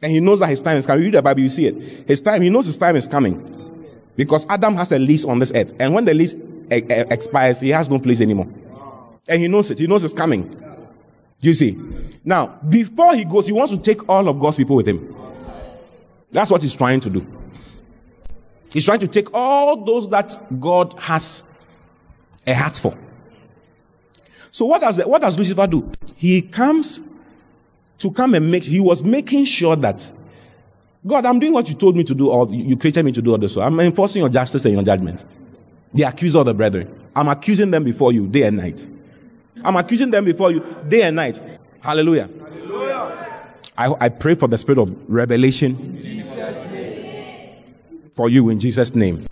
And he knows that his time is coming. You read the Bible, you see it. His time, he knows his time is coming. Because Adam has a lease on this earth. And when the lease e- e- expires, he has no place anymore. And he knows it. He knows it's coming. Do you see? Now, before he goes, he wants to take all of God's people with him. That's what he's trying to do. He's trying to take all those that God has a heart for. So what does what does Lucifer do? He comes to come and make. He was making sure that God, I'm doing what you told me to do, or you created me to do all this. So I'm enforcing your justice and your judgment. The accuse all the brethren. I'm accusing them before you day and night. I'm accusing them before you day and night. Hallelujah. I, I pray for the spirit of revelation for you in Jesus' name.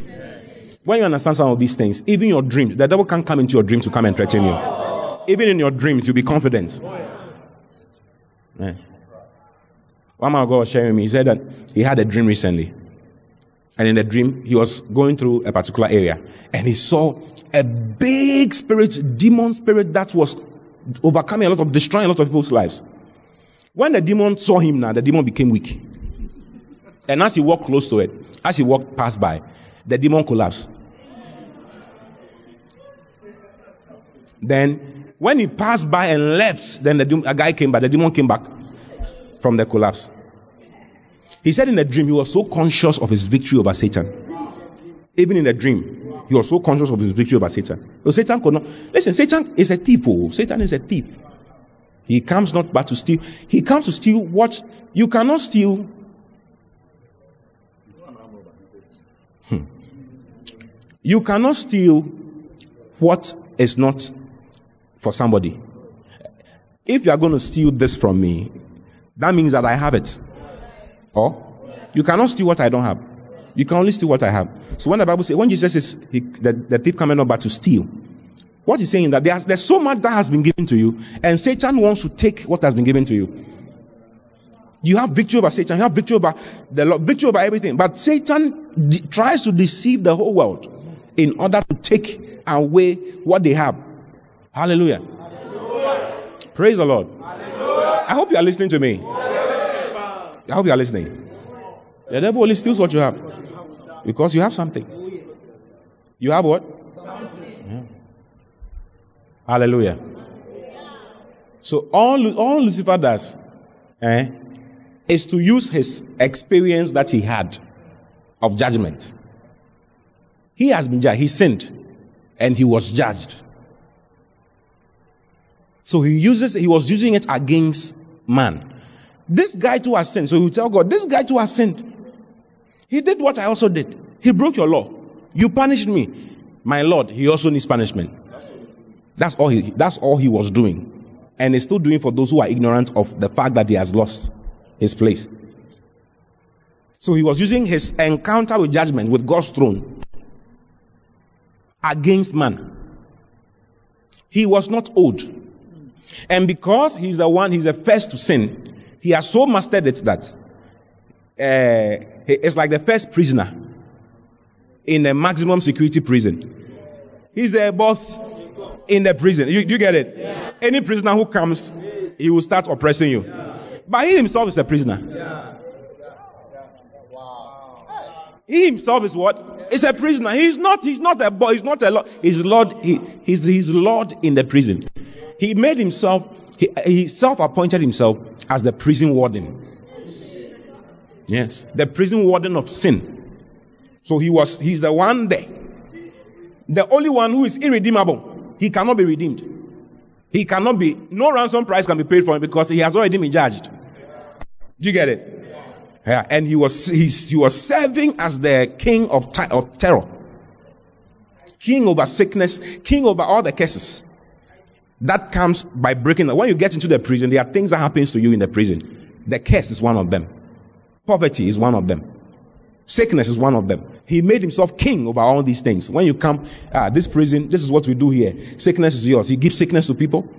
When you understand some of these things, even your dreams, the devil can't come into your dreams to come and threaten you. Even in your dreams, you'll be confident. Yes. One man of God was sharing with me, he said that he had a dream recently. And in the dream, he was going through a particular area and he saw a big spirit, demon spirit that was overcoming a lot of, destroying a lot of people's lives. When the demon saw him now, the demon became weak. And as he walked close to it, as he walked past by, the demon collapsed. Then, when he passed by and left, then the, a guy came back, the demon came back from the collapse. He said in the dream, he was so conscious of his victory over Satan. Even in the dream, he was so conscious of his victory over Satan. So Satan could not. Listen, Satan is a thief. Oh. Satan is a thief. He comes not but to steal. He comes to steal what you cannot steal. Hmm. You cannot steal what is not for somebody. If you are going to steal this from me, that means that I have it. Or you cannot steal what I don't have. You can only steal what I have. So when the Bible says, when Jesus says he, the, the thief coming not but to steal, what he's saying is that there's, there's so much that has been given to you, and Satan wants to take what has been given to you. You have victory over Satan. You have victory over the Lord, victory over everything. But Satan de- tries to deceive the whole world in order to take away what they have. Hallelujah. Hallelujah. Praise the Lord. Hallelujah. I hope you are listening to me. I hope you are listening. The devil only steals what you have because you have something. You have what? Yeah. Hallelujah. So all, all Lucifer does eh, is to use his experience that he had of judgment. He has been judged. He sinned and he was judged. So he uses he was using it against man. This guy too has sinned. So he will tell God, This guy too has sinned. He did what I also did. He broke your law. You punished me. My Lord, he also needs punishment. That's all he that's all he was doing. And he's still doing for those who are ignorant of the fact that he has lost his place. So he was using his encounter with judgment with God's throne against man. He was not owed. And because he's the one, he's the first to sin, he has so mastered it that uh, it's like the first prisoner in a maximum security prison. He's the boss in the prison. You, you get it? Yeah. Any prisoner who comes, he will start oppressing you. Yeah. But he himself is a prisoner. Yeah. He himself is what? Is a prisoner. He's not. He's not a boy. He's not a lord. He's Lord. He, he's his Lord in the prison. He made himself. He, he self-appointed himself as the prison warden. Yes, the prison warden of sin. So he was. He's the one there. The only one who is irredeemable he cannot be redeemed. He cannot be, no ransom price can be paid for him because he has already been judged. Do you get it? Yeah, and he was he, he was serving as the king of of terror, king over sickness, king over all the curses. That comes by breaking. the. When you get into the prison, there are things that happens to you in the prison. The curse is one of them. Poverty is one of them. Sickness is one of them. He made himself king over all these things. When you come, ah, this prison, this is what we do here. Sickness is yours. He gives sickness to people.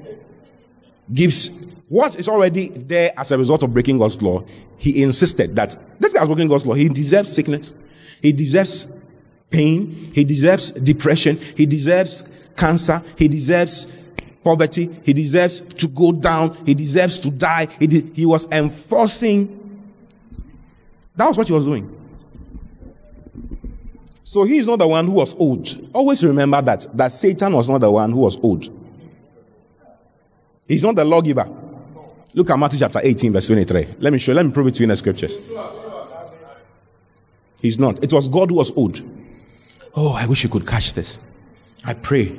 Gives what is already there as a result of breaking God's law. He insisted that this guy's breaking God's law. He deserves sickness. He deserves pain. He deserves depression. He deserves cancer. He deserves poverty. He deserves to go down. He deserves to die. He, de- he was enforcing. That was what he was doing. So he is not the one who was old. Always remember that, that Satan was not the one who was old. He's not the lawgiver. Look at Matthew chapter 18, verse 23. Let me show, let me prove it to you in the scriptures. He's not. It was God who was old. Oh, I wish you could catch this. I pray.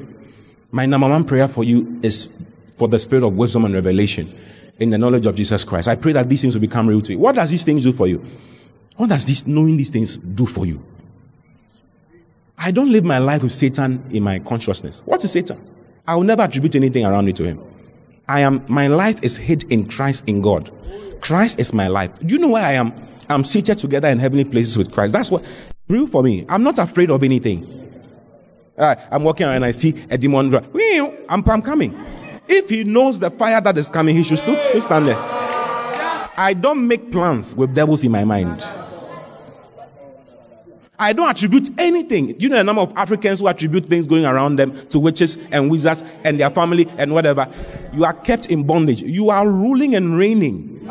My number one prayer for you is for the spirit of wisdom and revelation in the knowledge of Jesus Christ. I pray that these things will become real to you. What does these things do for you? What does this knowing these things do for you? I don't live my life with Satan in my consciousness. What is Satan? I will never attribute anything around me to him. I am my life is hid in Christ in God. Christ is my life. Do you know where I am? I'm seated together in heavenly places with Christ. That's what real for me. I'm not afraid of anything. Uh, I'm walking and I see a demon. I'm, I'm coming. If he knows the fire that is coming, he should still, still stand there. I don't make plans with devils in my mind. I don't attribute anything. Do you know the number of Africans who attribute things going around them to witches and wizards and their family and whatever? You are kept in bondage. You are ruling and reigning.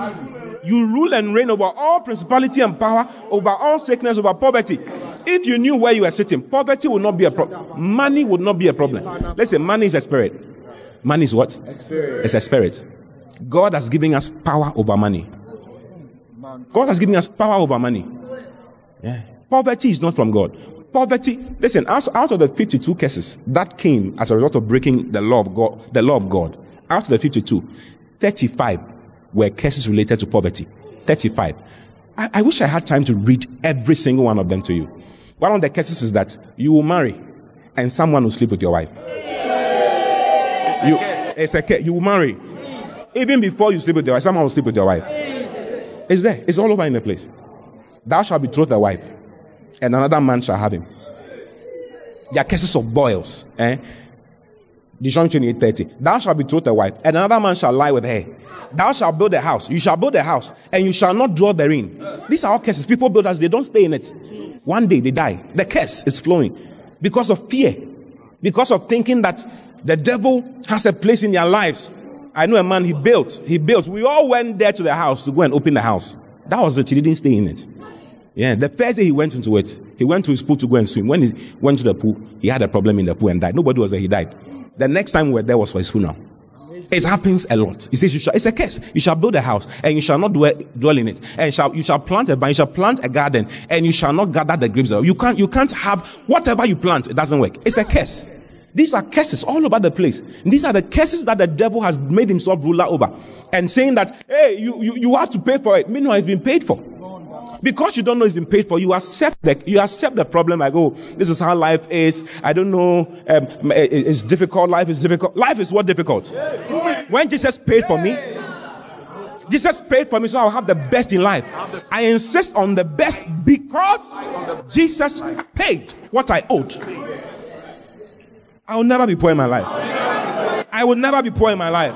You rule and reign over all principality and power, over all sickness, over poverty. If you knew where you were sitting, poverty would not be a problem. Money would not be a problem. Let's say money is a spirit. Money is what? A spirit. It's a spirit. God has given us power over money. God has given us power over money. Yeah. Poverty is not from God. Poverty, listen, out, out of the 52 cases that came as a result of breaking the law of God, the law of God, out of the 52, 35 were cases related to poverty. 35. I, I wish I had time to read every single one of them to you. One of the cases is that you will marry and someone will sleep with your wife. You, it's a case. You will marry. Even before you sleep with your wife, someone will sleep with your wife. It's there. It's all over in the place. Thou shalt betroth a wife, and another man shall have him. There are cases of boils. Eh? Deuteronomy 28 30. Thou shalt betroth a wife, and another man shall lie with her. Thou shalt build a house. You shall build a house, and you shall not dwell therein. These are all curses. People build houses, they don't stay in it. One day they die. The curse is flowing because of fear, because of thinking that the devil has a place in their lives. I know a man, he built, he built. We all went there to the house to go and open the house. That was it. He didn't stay in it. Yeah, the first day he went into it, he went to his pool to go and swim. When he went to the pool, he had a problem in the pool and died. Nobody was there, he died. The next time we were there was for his funeral. It happens a lot. He says, shall, it's a curse. You shall build a house and you shall not dwell, dwell in it. And shall, you shall plant a vine, you shall plant a garden and you shall not gather the grapes. You can't, you can't have whatever you plant. It doesn't work. It's a curse. These are curses all over the place. These are the curses that the devil has made himself ruler over. And saying that, hey, you, you, you have to pay for it. Meanwhile, it's been paid for. Because you don't know it's been paid for, you accept the, you accept the problem like, oh, this is how life is. I don't know. Um, it's difficult. Life is difficult. Life is what difficult? When Jesus paid for me, Jesus paid for me so I'll have the best in life. I insist on the best because Jesus paid what I owed. I will never be poor in my life. I will never be poor in my life.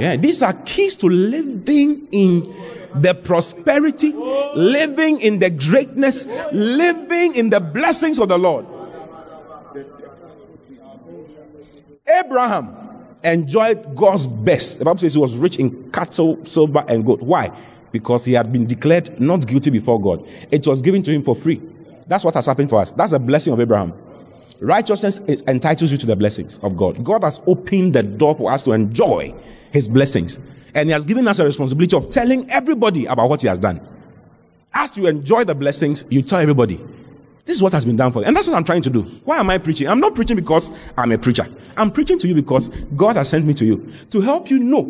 Yeah, these are keys to living in the prosperity, living in the greatness, living in the blessings of the Lord. Abraham enjoyed God's best. The Bible says he was rich in cattle, silver, and gold. Why? Because he had been declared not guilty before God. It was given to him for free. That's what has happened for us. That's a blessing of Abraham. Righteousness entitles you to the blessings of God. God has opened the door for us to enjoy his blessings. And he has given us a responsibility of telling everybody about what he has done. As you enjoy the blessings, you tell everybody. This is what has been done for you. And that's what I'm trying to do. Why am I preaching? I'm not preaching because I'm a preacher. I'm preaching to you because God has sent me to you to help you know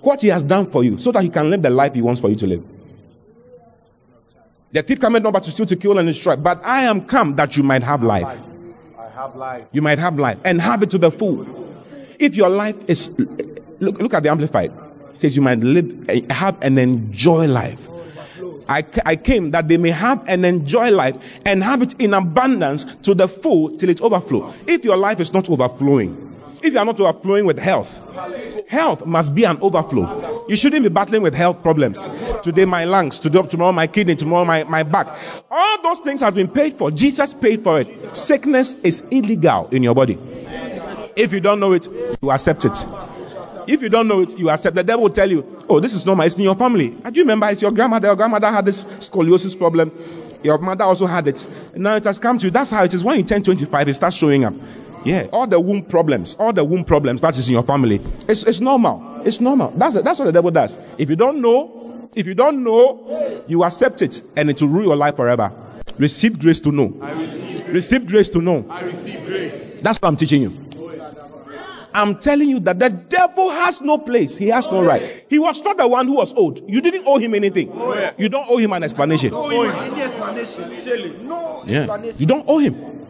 what he has done for you so that you can live the life he wants for you to live. The thief cometh not but to steal, to kill, and destroy. But I am come that you might have life. I have life. You might have life and have it to the full. If your life is, look, look at the Amplified. Says you might live, eh, have and enjoy life. I, I came that they may have and enjoy life and have it in abundance to the full till it overflow. If your life is not overflowing, if you are not overflowing with health, health must be an overflow. You shouldn't be battling with health problems. Today my lungs, today, tomorrow my kidney, tomorrow my, my back. All those things have been paid for. Jesus paid for it. Sickness is illegal in your body. If you don't know it, you accept it. If you don't know it, you accept. The devil will tell you, oh, this is normal. It's in your family. And do you remember it's your grandmother? Your grandmother had this scoliosis problem. Your mother also had it. Now it has come to you. That's how it is. When you turn 25, it starts showing up. Yeah, all the womb problems, all the womb problems that is in your family. It's, it's normal. It's normal. That's, that's what the devil does. If you don't know, if you don't know, you accept it and it will rule your life forever. Receive grace to know. I receive grace. Receive grace to know. I receive grace. That's what I'm teaching you. I'm telling you that the devil has no place. He has no right. He was not the one who was owed. You didn't owe him anything. You don't owe him an explanation. Any explanation? Silly. No Yeah. You don't owe him.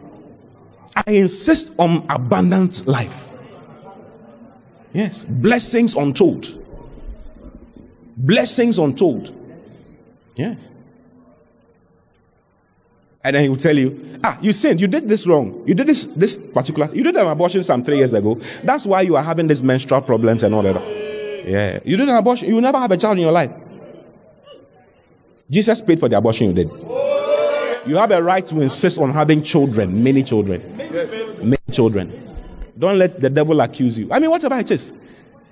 I insist on abundant life. Yes. Blessings untold. Blessings untold. Yes. And then he will tell you, ah, you sinned. You did this wrong. You did this, this particular, you did an abortion some three years ago. That's why you are having these menstrual problems and all that. Yeah. You did an abortion. You will never have a child in your life. Jesus paid for the abortion you did. You have a right to insist on having children, many children. Many children. Don't let the devil accuse you. I mean, whatever it is.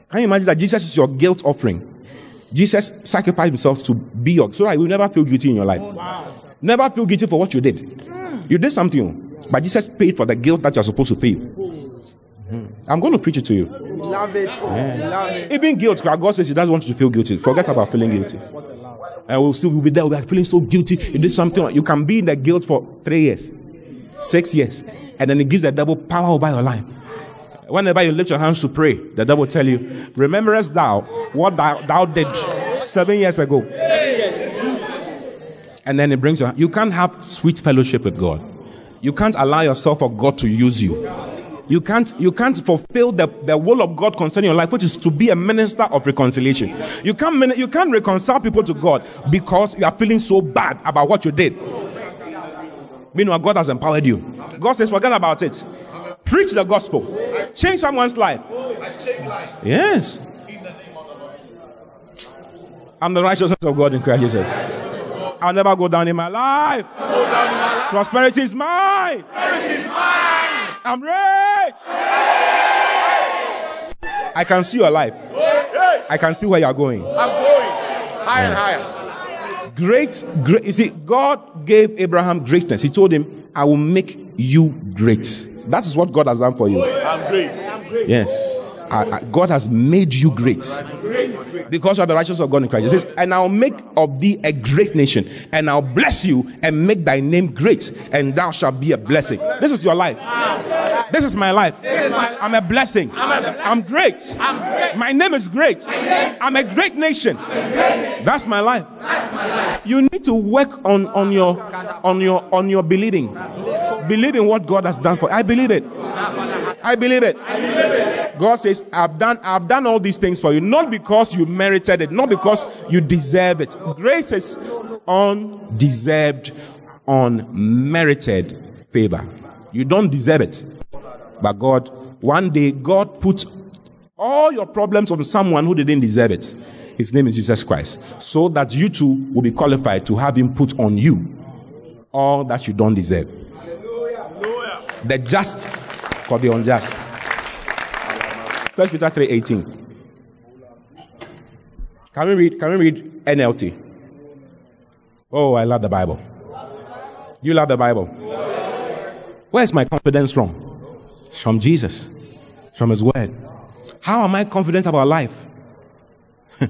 Can you imagine that Jesus is your guilt offering? Jesus sacrificed himself to be your, so that you will never feel guilty in your life. Never feel guilty for what you did. You did something, but Jesus paid for the guilt that you're supposed to feel. Mhm. I'm going to preach it to you. Love it. Love it. Even guilt, God says He doesn't want you to feel guilty. Forget about feeling guilty. And we'll still we'll be there. We'll be feeling so guilty. You did something. You can be in the guilt for three years, six years, and then it gives the devil power over your life. Whenever you lift your hands to pray, the devil will tell you, "Rememberest thou what thou, thou did seven years ago?" And then it brings you. You can't have sweet fellowship with God. You can't allow yourself for God to use you. You can't, you can't fulfill the, the will of God concerning your life, which is to be a minister of reconciliation. You can't, you can't reconcile people to God because you are feeling so bad about what you did. Meanwhile, God has empowered you. God says, forget about it. Preach the gospel. Change someone's life. Yes. I'm the righteousness of God in Christ Jesus. I'll never go down in my life. Prosperity is mine. I'm rich. I can see your life. I can see where you are going. I'm going higher and higher. Great, great. You see, God gave Abraham greatness. He told him, I will make you great. That is what God has done for you. I'm great. Yes. God has made you great because you are the righteousness of God in Christ. He says, And I'll make of thee a great nation, and I'll bless you and make thy name great, and thou shalt be a blessing. This is your life. This is my life. I'm a blessing. I'm great. My name is great. I'm a great nation. That's my life. You need to work on, on your on your on your believing. Believe in what God has done for. you. I believe it. I believe it. God says, I've done, I've done all these things for you, not because you merited it, not because you deserve it. Grace is undeserved, unmerited favor. You don't deserve it. But God, one day, God put all your problems on someone who didn't deserve it. His name is Jesus Christ. So that you too will be qualified to have him put on you all that you don't deserve. The just for the unjust. First Peter 3:18. Can we read? Can we read NLT? Oh, I love the Bible. You love the Bible. Where's my confidence from? It's from Jesus. It's from His Word. How am I confident about life?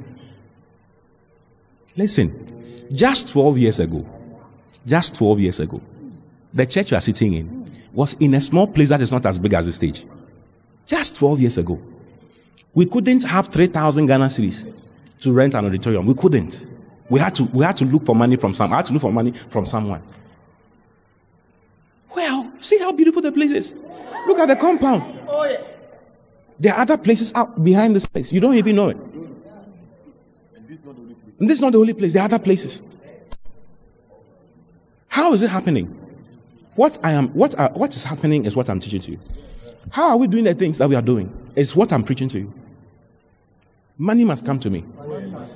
Listen, just 12 years ago, just 12 years ago, the church you are sitting in was in a small place that is not as big as the stage. Just 12 years ago. We couldn't have 3,000 Ghana cedis to rent an auditorium. We couldn't. We had to, we had to look for money from some, I had to look for money from someone. Well, see how beautiful the place is. Look at the compound. Oh, yeah. There are other places out behind this place. You don't even know it. And this is not the only place. There are other places. How is it happening? What I am, what, are, what is happening is what I'm teaching to you. How are we doing the things that we are doing? It's what I'm preaching to you. Money must come to me.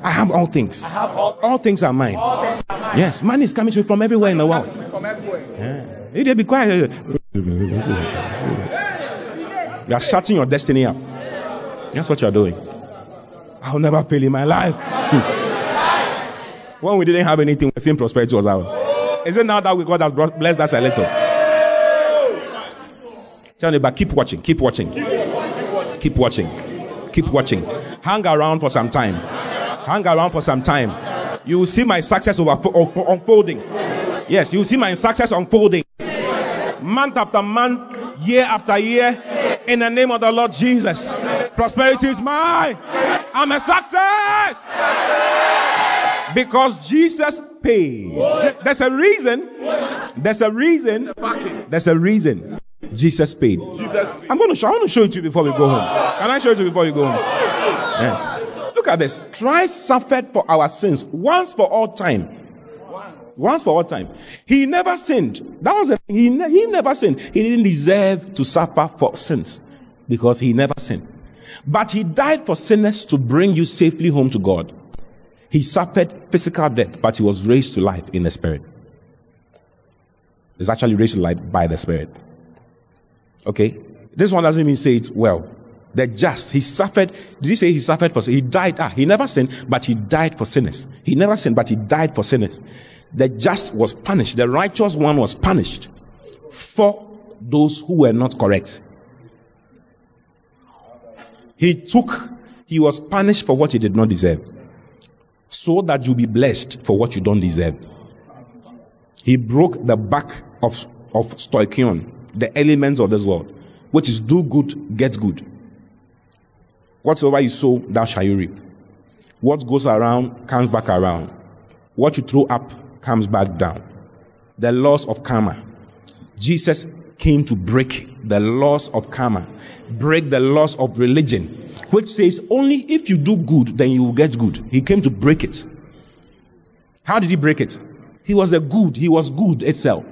I have all things. All things are mine. Yes, money is coming to me from everywhere in the world. From everywhere. Yeah. You be quiet. You are shutting your destiny up. That's what you're doing. I'll never fail in my life. when we didn't have anything, the same prosperity was ours. Is it now that we God has blessed us a little? Tell me, but keep watching, keep watching, keep watching. Keep watching. Hang around for some time. Hang around for some time. You will see my success unfolding. Yes, you will see my success unfolding. Month after month, year after year, in the name of the Lord Jesus. Prosperity is mine. I'm a success. Because Jesus paid. There's a reason. There's a reason. There's a reason. Jesus paid. I'm going to show. I want to show it to you before we go home. Can I show it to you before you go home? Yes. Look at this. Christ suffered for our sins once for all time. Once for all time. He never sinned. That was the. He, ne- he never sinned. He didn't deserve to suffer for sins because he never sinned. But he died for sinners to bring you safely home to God. He suffered physical death, but he was raised to life in the spirit. He's actually raised to life by the spirit. Okay? This one doesn't even say it well. The just, he suffered. Did he say he suffered for sin? He died. Ah, he never sinned, but he died for sinners. He never sinned, but he died for sinners. The just was punished. The righteous one was punished for those who were not correct. He took, he was punished for what he did not deserve. So that you be blessed for what you don't deserve. He broke the back of, of stoichion, the elements of this world, which is do good, get good. Whatsoever you sow, thou shalt you reap. What goes around comes back around. What you throw up comes back down. The laws of karma. Jesus came to break the laws of karma, break the laws of religion, which says only if you do good, then you will get good. He came to break it. How did he break it? He was a good, he was good itself.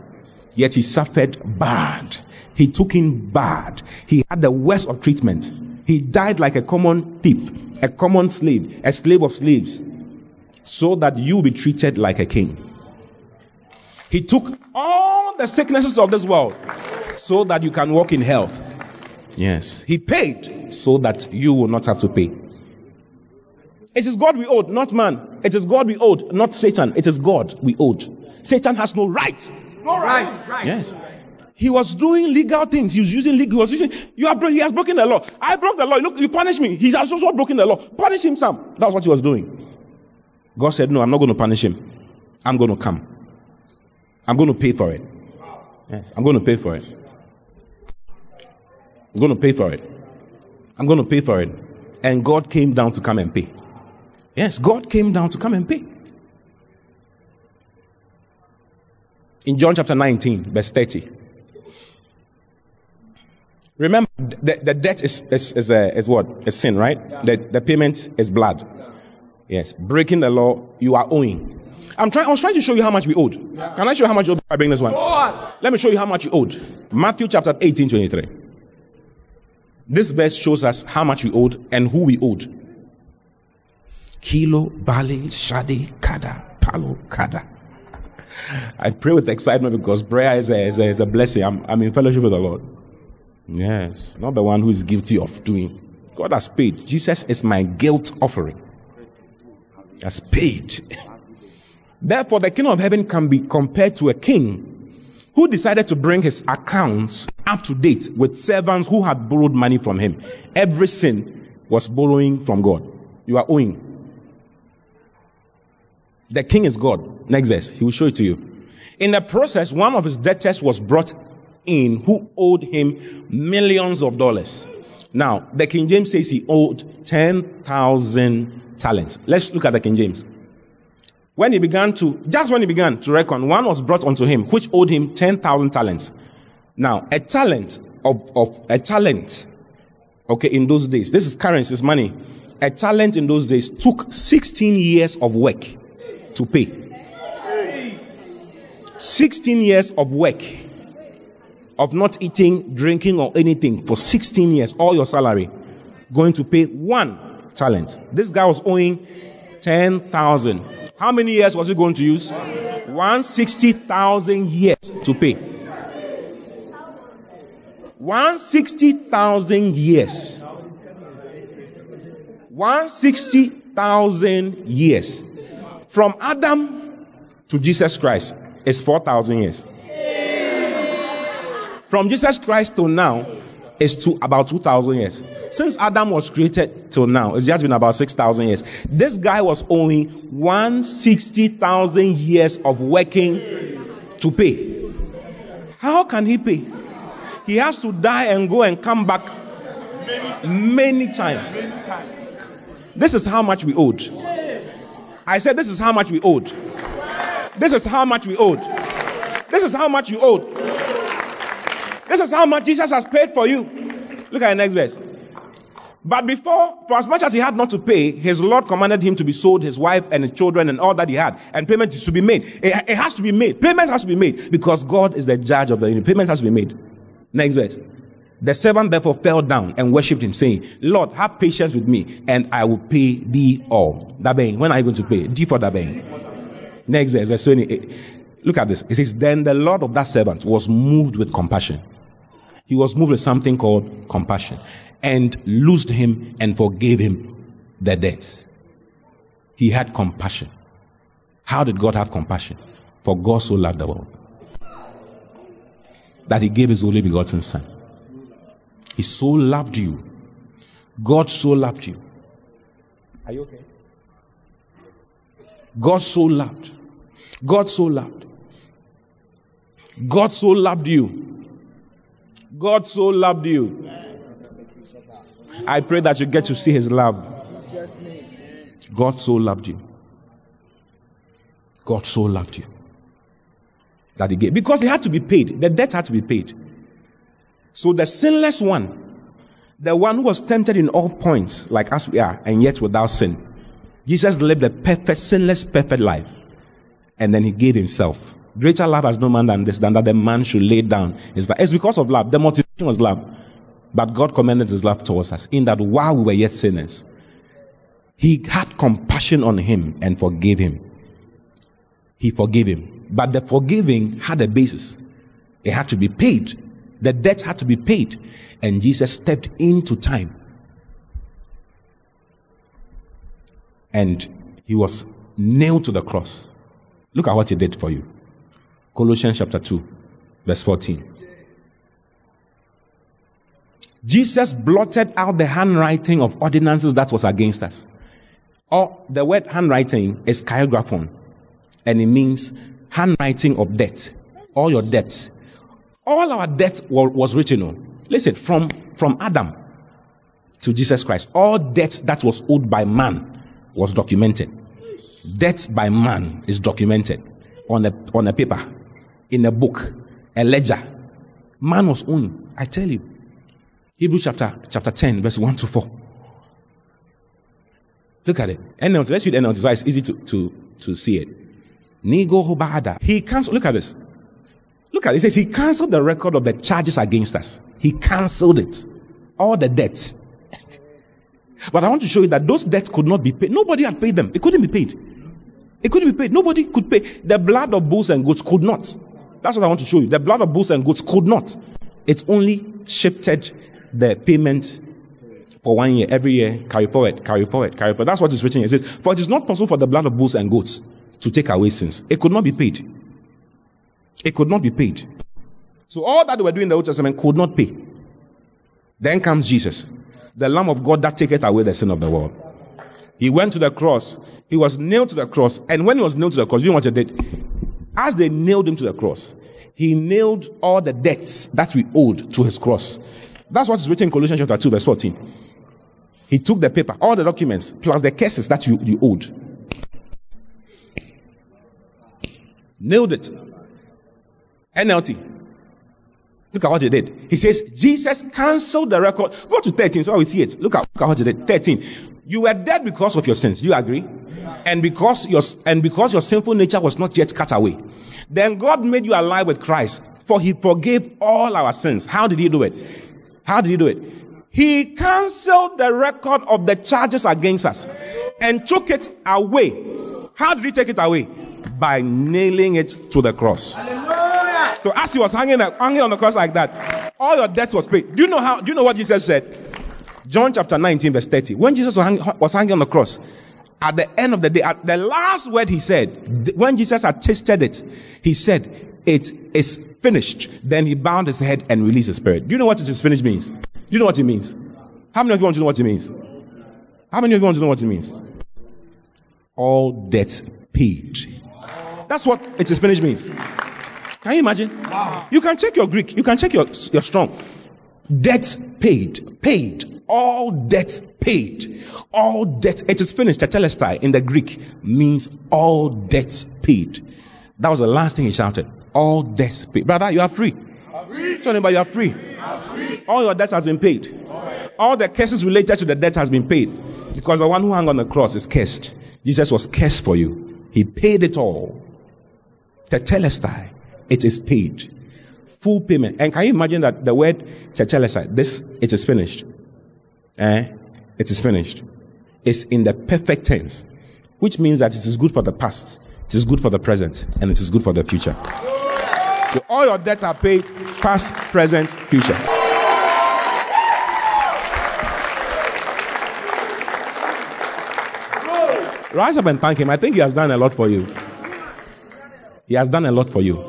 Yet he suffered bad. He took in bad. He had the worst of treatment. He died like a common thief, a common slave, a slave of slaves, so that you be treated like a king. He took all the sicknesses of this world so that you can walk in health. Yes. He paid so that you will not have to pay. It is God we owed, not man. It is God we owed, not Satan. It is God we owed. Satan has no right. No right. right. Yes. He was doing legal things. He was using legal. He was using. You have. He has broken the law. I broke the law. Look, you punish me. He has also broken the law. Punish him, some. That's what he was doing. God said, "No, I'm not going to punish him. I'm going to come. I'm going to pay for it. Yes, I'm going to pay for it. I'm going to pay for it. I'm going to pay for it." And God came down to come and pay. Yes, God came down to come and pay. In John chapter 19, verse 30. Remember, the, the debt is, is, is, a, is what? Is sin, right? The, the payment is blood. Yes. Breaking the law, you are owing. I'm trying, I was trying to show you how much we owed. Can I show you how much you owed I bring this one? Let me show you how much you owed. Matthew chapter 18, 23. This verse shows us how much we owed and who we owed. Kilo, Bali, Shadi, Kada, Palo, Kada. I pray with excitement because prayer is a, is a, is a blessing. I'm, I'm in fellowship with the Lord. Yes, not the one who is guilty of doing. God has paid. Jesus is my guilt offering. Has paid. Therefore, the kingdom of heaven can be compared to a king who decided to bring his accounts up to date with servants who had borrowed money from him. Every sin was borrowing from God. You are owing. The king is God. Next verse. He will show it to you. In the process, one of his debtors was brought in who owed him millions of dollars. Now, the King James says he owed 10,000 talents. Let's look at the King James. When he began to, just when he began to reckon, one was brought unto him, which owed him 10,000 talents. Now, a talent of, of, a talent, okay, in those days, this is currency, is money. A talent in those days took 16 years of work to pay. 16 years of work of not eating, drinking, or anything for 16 years, all your salary, going to pay one talent. This guy was owing 10,000. How many years was he going to use? 160,000 years to pay. 160,000 years. 160,000 years. From Adam to Jesus Christ is 4,000 years. From Jesus Christ to now is to about 2,000 years. Since Adam was created till now, it's just been about 6,000 years. This guy was only 160,000 years of working to pay. How can he pay? He has to die and go and come back many times. This is how much we owed. I said, This is how much we owed. This is how much we owed. This is how much you owed. This is how much Jesus has paid for you. Look at the next verse. But before, for as much as he had not to pay, his Lord commanded him to be sold, his wife and his children and all that he had, and payment is to be made. It, it has to be made. Payment has to be made because God is the judge of the universe. Payment has to be made. Next verse. The servant therefore fell down and worshipped him, saying, Lord, have patience with me, and I will pay thee all. Dabein, when are you going to pay? D for Dabein. Next verse, verse 28. Look at this. It says, Then the Lord of that servant was moved with compassion. He was moved with something called compassion and loosed him and forgave him the debt. He had compassion. How did God have compassion? For God so loved the world that he gave his only begotten son. He so loved you. God so loved you. Are you okay? God so loved. God so loved. God so loved you. God so loved you. I pray that you get to see his love. God so loved you. God so loved you. That he gave. Because it had to be paid. The debt had to be paid. So the sinless one, the one who was tempted in all points, like as we are, and yet without sin, Jesus lived a perfect, sinless, perfect life. And then he gave himself. Greater love has no man than this, than that the man should lay down his life. It's because of love. The motivation was love. But God commended his love towards us in that while we were yet sinners, he had compassion on him and forgave him. He forgave him. But the forgiving had a basis. It had to be paid. The debt had to be paid. And Jesus stepped into time. And he was nailed to the cross. Look at what he did for you. Colossians chapter 2, verse 14. Jesus blotted out the handwriting of ordinances that was against us. Or the word handwriting is chiographon, and it means handwriting of debt. All your debts. All our debt was written on. Listen, from, from Adam to Jesus Christ, all debt that was owed by man was documented. Debt by man is documented on a, on a paper, in a book, a ledger. Man was owing. I tell you. Hebrews chapter, chapter 10, verse 1 to 4. Look at it. NLT. Let's read NLT so it's easy to, to, to see it. Nigo Hobada. He cancelled, look at this. Look at it. It says he cancelled the record of the charges against us. He cancelled it. All the debts. but I want to show you that those debts could not be paid. Nobody had paid them. It couldn't be paid. It couldn't be paid. Nobody could pay. The blood of bulls and goats could not. That's what I want to show you. The blood of bulls and goats could not. It only shifted the payment for one year, every year, carry forward, carry forward, carry forward. That's what is written. It says, For it is not possible for the blood of bulls and goats to take away sins. It could not be paid. It could not be paid. So all that they were doing in the Old Testament could not pay. Then comes Jesus, the Lamb of God that taketh away the sin of the world. He went to the cross. He was nailed to the cross. And when he was nailed to the cross, you know what he did? As they nailed him to the cross, he nailed all the debts that we owed to his cross. That's what is written in Colossians chapter 2, verse 14. He took the paper, all the documents, plus the cases that you, you owed. Nailed it. NLT. Look at what he did. He says, Jesus canceled the record. Go to 13 so we see it. Look at, look at what he did. 13. You were dead because of your sins. Do you agree? And because your, and because your sinful nature was not yet cut away. Then God made you alive with Christ, for he forgave all our sins. How did he do it? How did he do it? He canceled the record of the charges against us and took it away. How did he take it away? By nailing it to the cross. So as he was hanging, hanging on the cross like that, all your debt was paid. Do you know how? Do you know what Jesus said? John chapter 19, verse 30. When Jesus was hanging, was hanging on the cross, at the end of the day, at the last word he said, when Jesus had tasted it, he said, It is finished. Then he bowed his head and released the spirit. Do you know what it is finished means? Do you know what it means? How many of you want to know what it means? How many of you want to know what it means? All debts paid. That's what it is finished means. Can you imagine? You can check your Greek. You can check your, your strong. Debts paid. Paid. All debts paid. All debts. It is finished. Tetelestai in the Greek means all debts paid. That was the last thing he shouted. All debts paid. Brother, you are free. Tell anybody you are free. All your debts has been paid. All the curses related to the debt has been paid. Because the one who hung on the cross is cursed. Jesus was cursed for you. He paid it all. Tetelestai. It is paid. Full payment. And can you imagine that the word tetelestai, this, it is finished. Eh? It is finished. It's in the perfect tense, which means that it is good for the past, it is good for the present, and it is good for the future. So all your debts are paid, past, present, future. Rise up and thank him. I think he has done a lot for you. He has done a lot for you.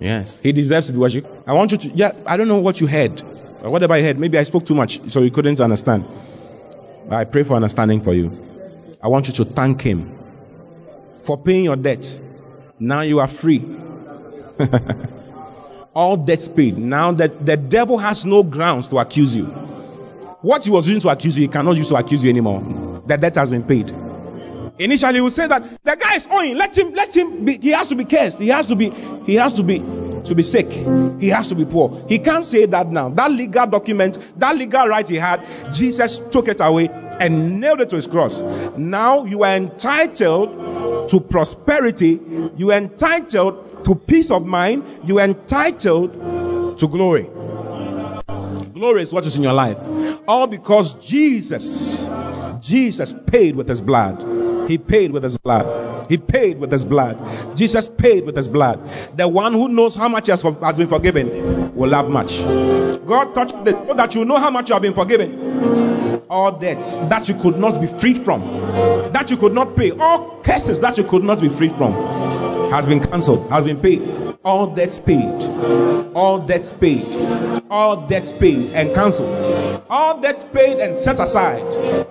Yes. He deserves to be worshipped. I want you to, yeah, I don't know what you heard Uh, whatever I heard. Maybe I spoke too much, so you couldn't understand. I pray for understanding for you. I want you to thank him for paying your debt. Now you are free. All debts paid. Now that the devil has no grounds to accuse you. What he was using to accuse you, he cannot use to accuse you anymore. The debt has been paid. Initially, he would say that the guy is owing. Let him, let him be, he has to be cursed. He has to be, he has to be, to be sick. He has to be poor. He can't say that now. That legal document, that legal right he had, Jesus took it away and nailed it to his cross. Now you are entitled to prosperity. You are entitled to peace of mind. You are entitled to glory. Glory is what is in your life. All because Jesus, Jesus paid with his blood. He paid with his blood. He paid with his blood. Jesus paid with his blood. The one who knows how much has, has been forgiven will have much. God touched the so that you know how much you have been forgiven. All debts that you could not be freed from, that you could not pay, all curses that you could not be freed from, has been cancelled, has been paid. All debts paid. All debts paid. All debts paid and cancelled. All debts paid and set aside.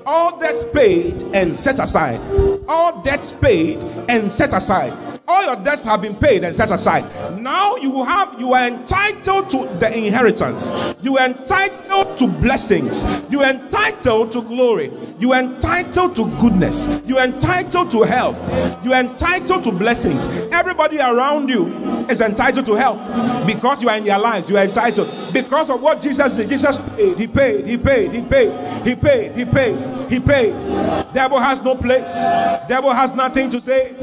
All debts paid and set aside. All debts paid and set aside. All your debts have been paid and set aside. Now you have you are entitled to the inheritance. You are entitled to blessings. You are entitled to glory. You are entitled to goodness. You are entitled to help. You are entitled to blessings. Everybody around you is entitled to help because you are in their lives. You are entitled of what Jesus did. Jesus paid. He paid. He paid. He paid. He paid. He paid. He paid. Devil has no place. Devil has nothing to say.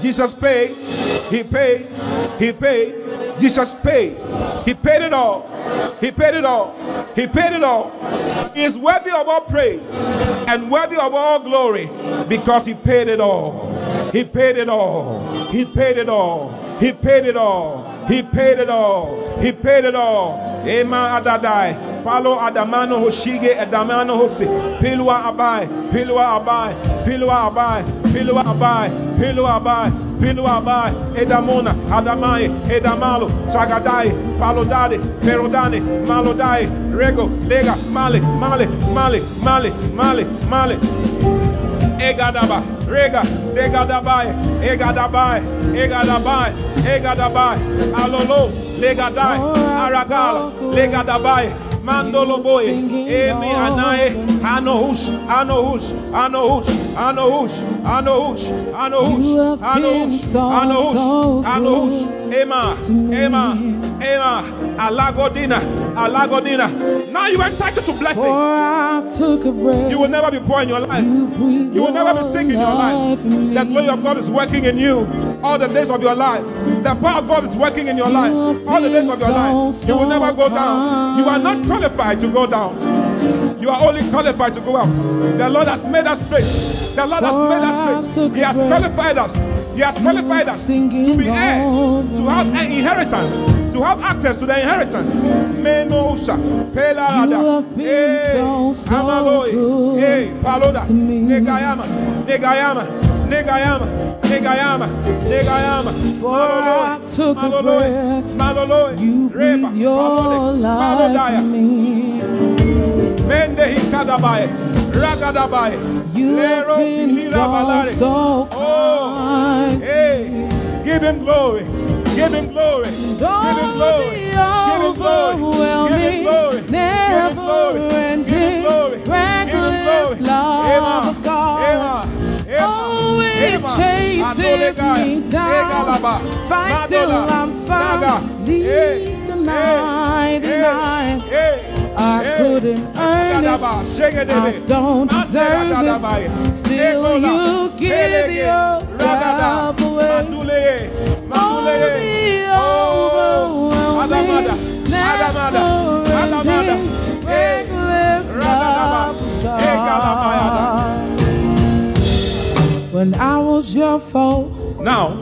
Jesus paid. He paid. He paid. Jesus paid. He paid it all. He paid it all. He paid it all. He is worthy of all praise and worthy of all glory because he paid it all. He paid it all. He paid it all. He paid it all. He paid it all. He paid it all. Ema adadai. Palo adamano hoshige adamano hosi. Pilwa abai. Pilwa abai. Pilwa abai. Pilwa abai. Pilwa abai. Pilwa abai. Edamona. Adamai. Edamalo. Sagadai. Palodade. Perodane. Malodai. Rego. Lega. Male. Male. Male. Male. Male. Male. Egadaba, Rega, Egadabai, Egadabai, Egadabai, Egadabai, Alolo, Legadai, Aragala, Legadabai, Mandoloboy, Emi Anae, Anohush, Anohush, Anohush, Anohush, Anohush, Anohush, Anohush, Anohush, Anohush, Emma, Emma, Emma, Alagodina, Alagodina. Now you are entitled to blessings. For I took a breath. You will never be poor in your life. You will never be sick in your life. The glory of God is working in you all the days of your life. The power of God is working in your life all the days of your life. You will never go down. You are not qualified to go down. You are only qualified to go up. The Lord has made us straight. The Lord has made us straight. He has qualified us. He has qualified us to be heirs, to have an inheritance, to have access to the inheritance. Menosha, Pelarada, have been hey, so, so Amaloi, hey, Paloda. Negayama, Negayama, Negayama, Negayama, Negayama, For I took a breath. Reba, breathe your Mende. You've been so, kind. Oh, hey. Give him glory. Give him glory. Give him glory. Give him glory. Give him glory. Never ending. Give him glory. Love of God. Oh, it chases me down. Fight till I'm found. Leave the night. I hey. couldn't earn it. I don't deserve it. Still you give yourself away. Manduleye. Manduleye. Oh. Adamada. Adamada. Hey. Ragadaba. Egalabayada. When I was your foe, Now,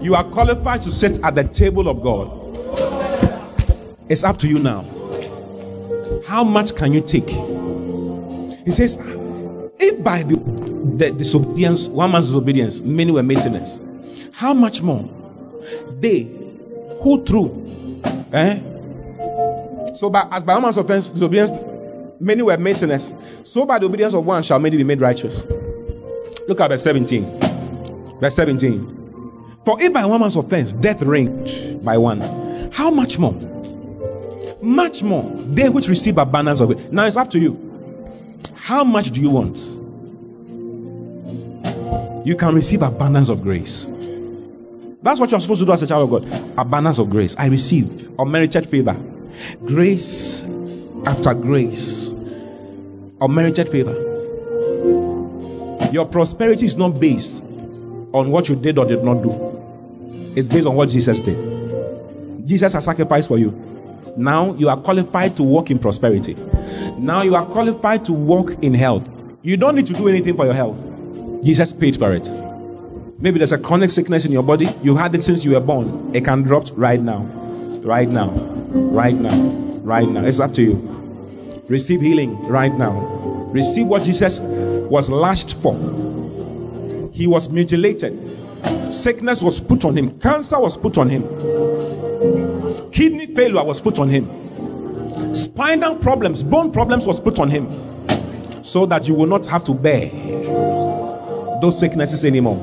you are qualified to sit at the table of God. It's up to you now. How much can you take? He says, if by the, the disobedience, one man's disobedience, many were made sinners, how much more they who through, eh? So by as by one man's offense, disobedience, many were made sinners. So by the obedience of one shall many be made righteous. Look at verse 17. Verse 17. For if by one man's offense death reigned by one, how much more? Much more they which receive abundance of it. Now it's up to you. How much do you want? You can receive abundance of grace. That's what you're supposed to do as a child of God. Abundance of grace. I receive unmerited favor. Grace after grace. Unmerited favor. Your prosperity is not based on what you did or did not do. It's based on what Jesus did. Jesus has sacrificed for you. Now you are qualified to walk in prosperity. Now you are qualified to walk in health. You don't need to do anything for your health. Jesus paid for it. Maybe there's a chronic sickness in your body. You've had it since you were born. It can drop right now. Right now. Right now. Right now. It's up to you. Receive healing right now. Receive what Jesus was lashed for. He was mutilated. Sickness was put on him. Cancer was put on him. Kidney failure was put on him. Spinal problems, bone problems was put on him. So that you will not have to bear those sicknesses anymore.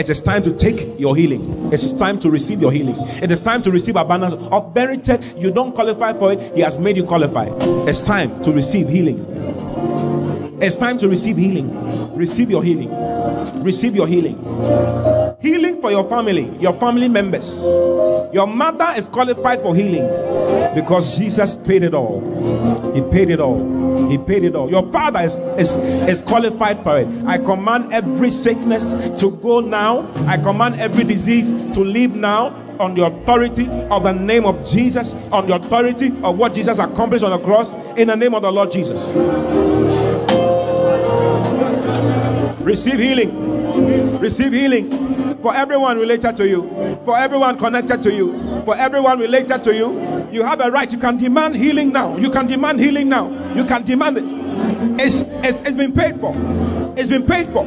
It is time to take your healing. It is time to receive your healing. It is time to receive abundance of merited. You don't qualify for it. He has made you qualify. It's time to receive healing. It's time to receive healing. Receive your healing. Receive your healing. For your family, your family members. Your mother is qualified for healing because Jesus paid it all. He paid it all. He paid it all. Your father is, is, is qualified for it. I command every sickness to go now. I command every disease to leave now on the authority of the name of Jesus, on the authority of what Jesus accomplished on the cross, in the name of the Lord Jesus. Receive healing. Receive healing for everyone related to you, for everyone connected to you, for everyone related to you. You have a right. You can demand healing now. You can demand healing now. You can demand it. It's, it's, it's been paid for. It's been paid for.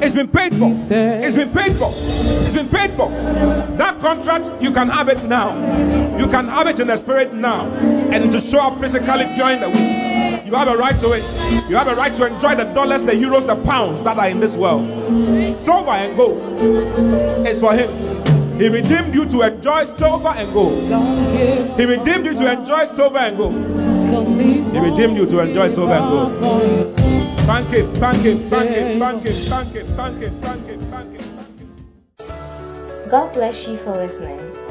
It's been paid for. It's been paid for. It's been paid for. That contract, you can have it now. You can have it in the spirit now. And to show up physically during the week. You have a right to it. You have a right to enjoy the dollars, the euros, the pounds that are in this world. Silver and gold is for him. He redeemed you to enjoy silver and gold. He redeemed you to enjoy silver and gold. He redeemed you to enjoy silver and gold. Thank you. thank you. thank you. thank you. thank you. thank you. thank you. thank him. God bless you for listening.